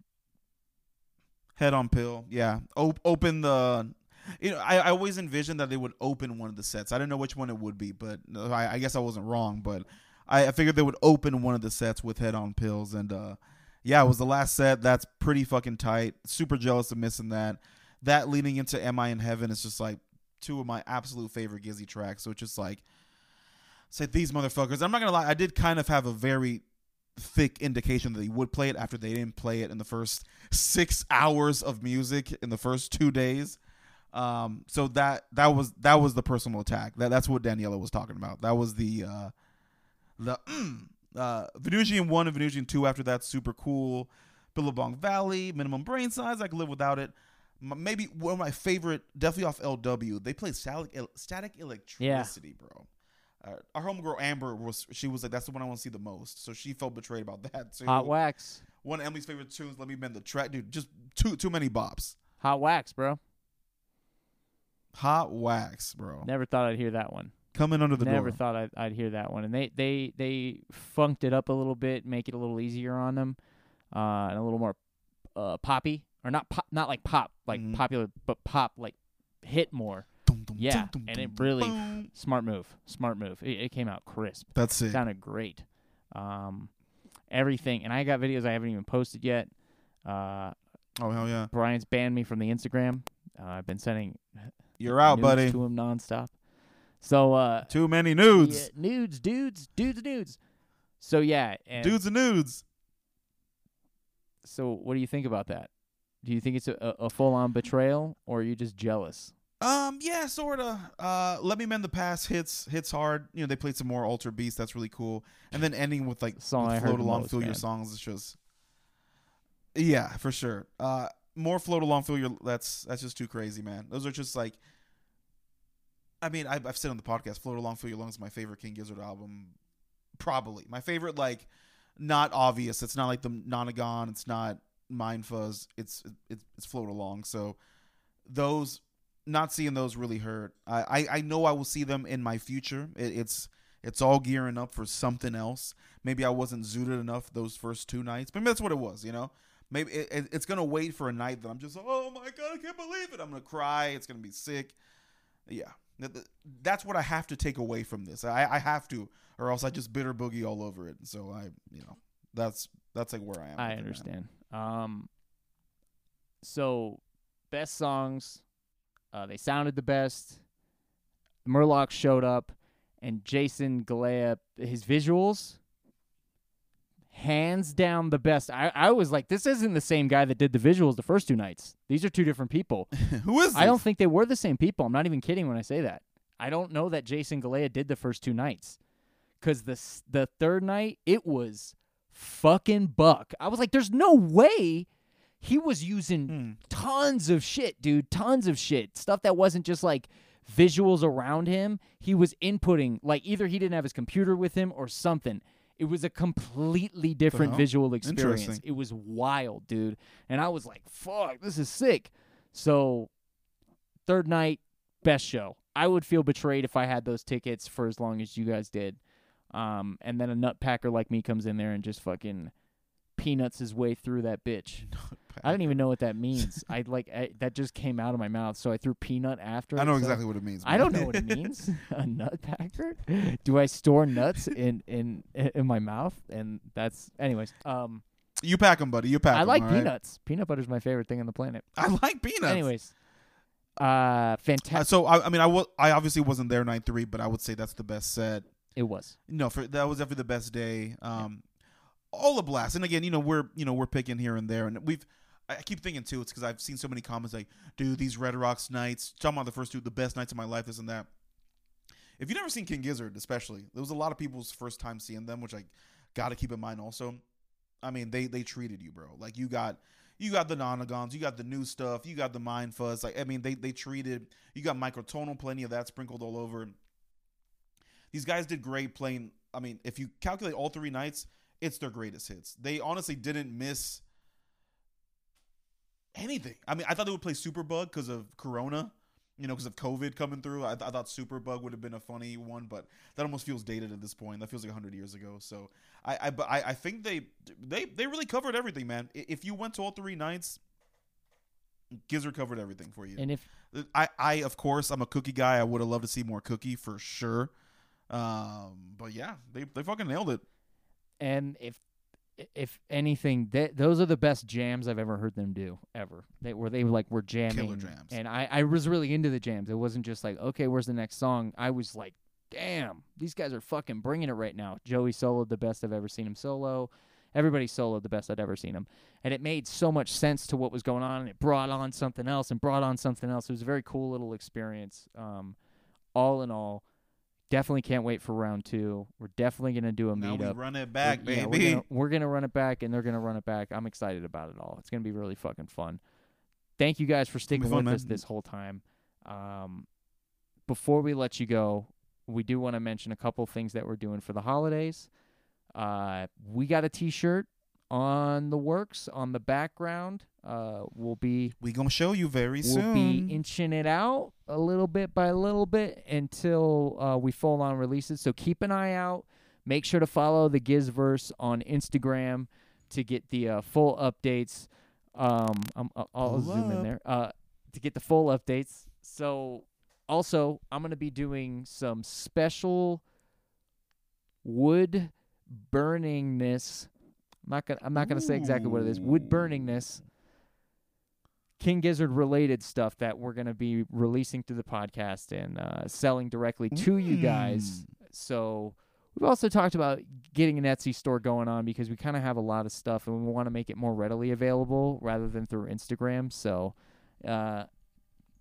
Head on pill. Yeah. Op- open the. You know, I, I always envisioned that they would open one of the sets. I didn't know which one it would be, but uh, I, I guess I wasn't wrong. But I, I figured they would open one of the sets with head on pills, and uh, yeah, it was the last set. That's pretty fucking tight. Super jealous of missing that. That leading into Am I in Heaven is just like two of my absolute favorite Gizzy tracks. So it's just like, say these motherfuckers. I'm not gonna lie, I did kind of have a very thick indication that he would play it after they didn't play it in the first six hours of music in the first two days. Um, so that that was that was the personal attack. That that's what Daniela was talking about. That was the uh, the mm, uh, Venusian one and Venusian two. After that, super cool. Billabong Valley, minimum brain size. I could live without it. Maybe one of my favorite, definitely off LW. They played static, static electricity, bro. Uh, our homegirl Amber was she was like that's the one I want to see the most. So she felt betrayed about [LAUGHS] that too. Hot wax, One of Emily's favorite tunes. Let me bend the track, dude. Just too too many bops. hot wax, bro. Hot wax, bro. Never thought I'd hear that one. Coming under the Never door. thought I'd, I'd hear that one. And they they they funked it up a little bit, make it a little easier on them, uh, and a little more uh, poppy or not pop, not like pop, like Mhm. popular, but pop like hit more. Dum, dum, Yeah, dum, and it really-. Smart move, smart move. It, it came out crisp, That's it. sounded great. Um, everything, and I got videos I haven't even posted yet. Uh, Oh hell yeah! Brian's banned me from the Instagram. Uh, I've been sending [LAUGHS] You're out, buddy. to him nonstop. So uh, Too many nudes. Yeah, nudes, dudes, dudes, nudes. So yeah, and Dudes and nudes. So what do you think about that? Do you think it's a, a, full on betrayal, or are you just jealous? Um, yeah, sorta. Uh, let me mend the past hits hits hard. You know, they played some more Altered Beast. That's really cool. And then ending with like [LAUGHS] Song with float along, most, feel your songs. It's just, yeah, for sure. Uh, more float along, feel your. That's that's just too crazy, man. Those are just like. I mean, I've, I've said on the podcast, "Float Along, Feel Your Lungs" is my favorite King Gizzard album, probably my favorite. Like, not obvious. It's not like the Nonagon. It's not Mind Fuzz. It's it's it's Float Along. So, those not seeing those really hurt. I, I, I know I will see them in my future. It, it's it's all gearing up for something else. Maybe I wasn't zooted enough those first two nights. Maybe that's what it was. You know, maybe it, it- it's gonna wait for a night that I'm just oh my god I can't believe it. I'm gonna cry. It's gonna be sick. Yeah, Th- th- that's what I have to take away from this. I, I have to, or else I just bitter boogie all over it. So I you know that's that's like where I am. I understand. Um, so best songs, uh, they sounded the best. Murloc showed up, and Jason Galea, his visuals, hands down the best. I, I was like, this isn't the same guy that did the visuals the first two nights. These are two different people. [LAUGHS] Who is this? I don't think they were the same people. I'm not even kidding when I say that. I don't know that Jason Galea did the first two nights, because the the third night it was fucking buck. I was like, there's no way he was using Hmm. tons of shit, dude, tons of shit, stuff that wasn't just like visuals around him. He was inputting like either he didn't have his computer with him or something. It was a completely different hell? visual experience. It was wild, dude. And I was like, fuck, this is sick. So, third night, best show. I would feel betrayed if I had those tickets for as long as you guys did. Um, and then a nutpacker like me comes in there and just fucking peanuts his way through that bitch. [LAUGHS] I don't even know what that means. [LAUGHS] I like I, that just came out of my mouth, so I threw peanut after. I know so- exactly what it means. I don't know what it [LAUGHS] means. a nutpacker? Do I store nuts in in in my mouth? And that's anyways. Um, you pack them, buddy. You pack I 'em, like all right? peanuts. Peanut butter's my favorite thing on the planet. I like peanuts. Anyways, uh, Uh, fantastic. so I, I mean, I wa- I obviously wasn't there night three, but I would say that's the best set. It was. No, for that was definitely the best day. Um, all a blast. And again, you know, we're you know we're picking here and there, and we've. I I keep thinking too. It's because I've seen so many comments like, "Dude, these Red Rocks nights, talking about the first two, the best nights of my life, this and that." If you've never seen King Gizzard, especially, there was a lot of people's first time seeing them, which I got to keep in mind. Also, I mean, they they treated you, bro. Like you got you got the nonagons, you got the new stuff, you got the mind fuzz. Like I mean, they they treated you got microtonal, plenty of that sprinkled all over. These guys did great playing. I mean, if you calculate all three nights, it's their greatest hits. They honestly didn't miss anything. I mean, I thought they would play Superbug because of Corona, you know, because of COVID coming through. I, I thought Superbug would have been a funny one, but that almost feels dated at this point. That feels like hundred years ago. So I, I, but I, I think they, they, they really covered everything, man. If you went to all three nights, Gizzard covered everything for you. And if I, I of course, I'm a cookie guy. I would have loved to see more cookie for sure. Um, but yeah, they, they fucking nailed it. and if if anything, that those are the best jams I've ever heard them do ever. They were they like were jamming, jams. and I I was really into the jams. It wasn't just like okay, where's the next song? I was like, damn, these guys are fucking bringing it right now. Joey soloed the best I've ever seen him solo. Everybody soloed the best I'd ever seen him, and it made so much sense to what was going on, and it brought on something else, and brought on something else. It was a very cool little experience. Um, all in all, definitely can't wait for round two. We're definitely gonna do a Now we run it back, We're- yeah, baby. we're, gonna, we're gonna run it back, and they're gonna run it back. I'm excited about it all. It's gonna be really fucking fun. Thank you guys for sticking fun, with man. us this whole time. Um, before we let you go, we do want to mention a couple things that we're doing for the holidays. Uh, we got a T-shirt on the works on the background. Uh, we'll be we gonna show you very soon. we'll be inching it out a little bit by a little bit until uh, we full on release it. So keep an eye out. Make sure to follow the Gizverse on Instagram to get the uh, full updates. Um, I'm, I'll, I'll zoom in there uh, to get the full updates. So also, I'm gonna be doing some special wood burningness. I'm not gonna I'm not gonna say exactly what it is. Wood burningness. King Gizzard related stuff that we're going to be releasing through the podcast and uh, selling directly to you guys. Mm. So we've also talked about getting an Etsy store going on because we kind of have a lot of stuff and we want to make it more readily available rather than through Instagram. So uh,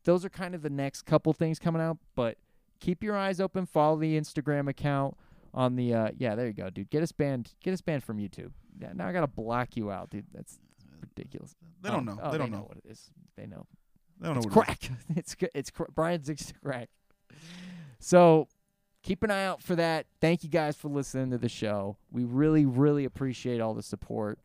those are kind of the next couple things coming out. But keep your eyes open. Follow the Instagram account on the uh, yeah. There you go, dude. Get us banned. Get us banned from YouTube. Yeah, now I gotta block you out, dude. That's ridiculous. They don't Oh, know. oh, they don't know. what it is. They know. They don't know It's what it is. crack. [LAUGHS] it's cr- it's cr- Brian's it's crack. So keep an eye out for that. Thank you guys for listening to the show. We really, really appreciate all the support.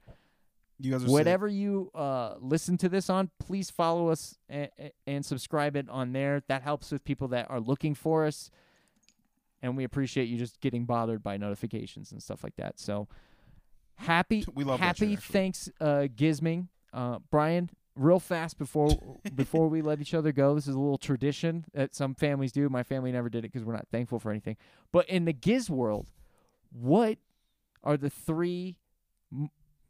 You guys are sick. Whatever you uh, listen to this on, please follow us and, and subscribe it on there. That helps with people that are looking for us, and we appreciate you just getting bothered by notifications and stuff like that. So happy, We love shit, happy thanks, uh, Gizming, uh, Brian. Real fast before [LAUGHS] before we let each other go, this is a little tradition that some families do. My family never did it because we're not thankful for anything. But in the Giz world, what are the three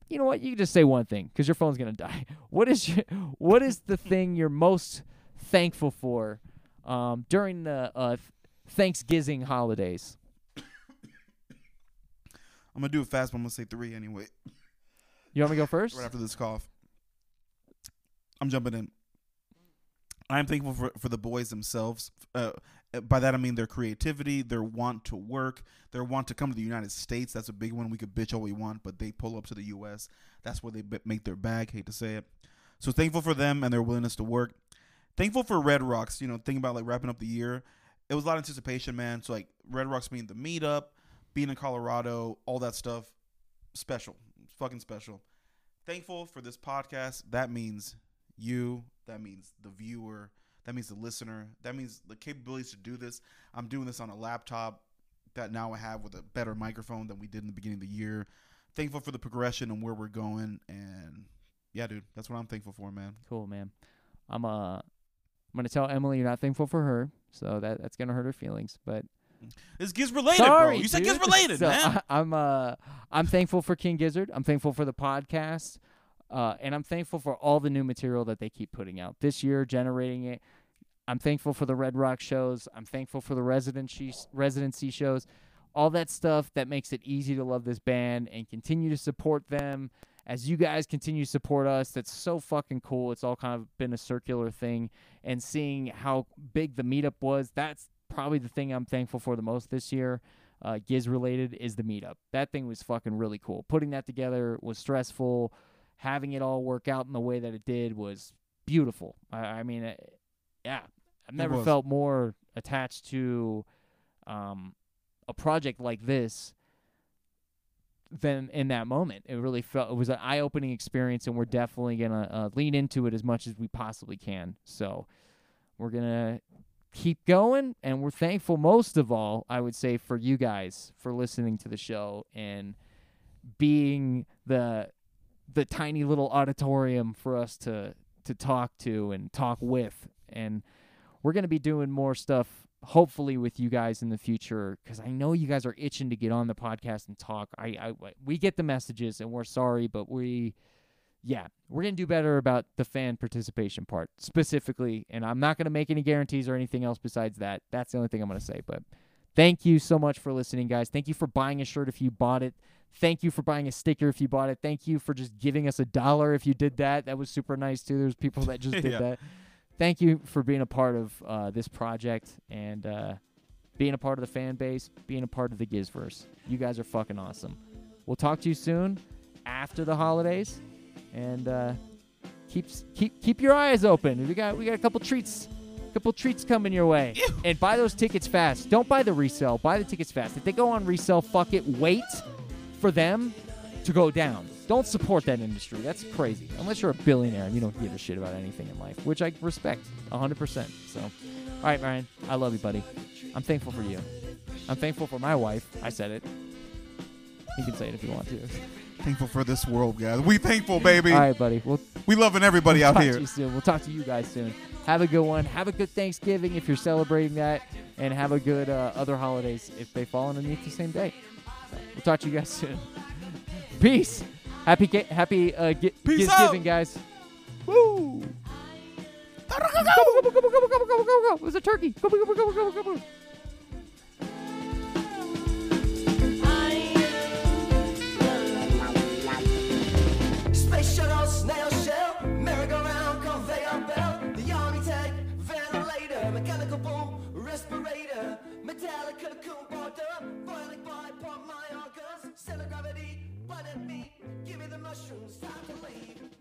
you know what? You can just say one thing because your phone's gonna die. [LAUGHS] What is your, what is the thing you're most thankful for um, during the uh, Thanksgiving holidays? [COUGHS] I'm gonna do it fast, but I'm gonna say three anyway. You want me to go first? Right after this cough, I'm jumping in. I'm thankful for for the boys themselves. Uh, by that I mean their creativity, their want to work, their want to come to the United States. That's a big one. We could bitch all we want, but they pull up to the U.S. That's where they make their bag. Hate to say it. So thankful for them and their willingness to work. Thankful for Red Rocks. You know, thinking about like wrapping up the year. It was a lot of anticipation, man. So like Red Rocks being the meetup, being in Colorado, all that stuff, special, fucking special. Thankful for this podcast. That means you. That means the viewer. That means the listener. That means the capabilities to do this. I'm doing this on a laptop that now I have with a better microphone than we did in the beginning of the year. Thankful for the progression and where we're going. And yeah, dude, that's what I'm thankful for, man. Cool, man. I'm uh, I'm gonna tell Emily you're not thankful for her, so that that's gonna hurt her feelings. But This gets related, sorry, bro. You said dude. gets related, [LAUGHS] So, man. I, [LAUGHS] I'm uh, I'm thankful for King Gizzard. I'm thankful for the podcast. Uh, and I'm thankful for all the new material that they keep putting out this year, generating it. I'm thankful for the Red Rock shows. I'm thankful for the residency residency shows, all that stuff that makes it easy to love this band and continue to support them as you guys continue to support us. That's so fucking cool. It's all kind of been a circular thing, and seeing how big the meetup was, that's probably the thing I'm thankful for the most this year. Uh, Giz related is the meetup. That thing was fucking really cool. Putting that together was stressful having it all work out in the way that it did was beautiful. I, I mean, uh, yeah, I've never felt more attached to um, a project like this than in that moment. It really felt it was an eye-opening experience, and we're definitely gonna uh, lean into it as much as we possibly can. So we're gonna keep going, and we're thankful most of all, I would say, for you guys for listening to the show and being the the tiny little auditorium for us to to talk to and talk with and we're going to be doing more stuff hopefully with you guys in the future because i know you guys are itching to get on the podcast and talk I, I we get the messages and we're sorry but we yeah we're going to do better about the fan participation part specifically and i'm not going to make any guarantees or anything else besides that that's the only thing i'm going to say but thank you so much for listening guys thank you for buying a shirt if you bought it Thank you for buying a sticker if you bought it. Thank you for just giving us a dollar if you did that. That was super nice too. There's people that just [LAUGHS] did Yeah. that. Thank you for being a part of uh, this project and uh, being a part of the fan base, being a part of the Gizverse. You guys are fucking awesome. We'll talk to you soon after the holidays, and uh, keep keep keep your eyes open. We got we got a couple treats. Couple treats coming your way, and buy those tickets fast. Don't buy the resale. Buy the tickets fast. If they go on resale, fuck it. Wait for them to go down. Don't support that industry. That's crazy. Unless you're a billionaire and you don't give a shit about anything in life, which I respect 100%. So, all right, Ryan, I love you, buddy. I'm thankful for you. I'm thankful for my wife. I said it. You can say it if you want to. [LAUGHS] Thankful for this world, guys. We thankful, baby. All right, buddy. We'll We loving everybody out talk here. to you soon. We'll talk to you guys soon. Have a good one. Have a good Thanksgiving if you're celebrating that, and have a good uh, other holidays if they fall underneath the same day. So, we'll talk to you guys soon. [LAUGHS] Peace. Happy ga- happy uh, gi- Peace Thanksgiving, out. guys. Woo! Gobble, gobble, gobble, gobble, gobble, gobble, gobble. It was a turkey. Gobble, gobble, gobble, gobble, gobble. Space shuttle, snail shell, merry-go-round, conveyor belt, the army tank, ventilator, mechanical boom, respirator, metallic cocoon border, boiling by pump my organs, cell gravity, Give me the mushrooms, time to leave.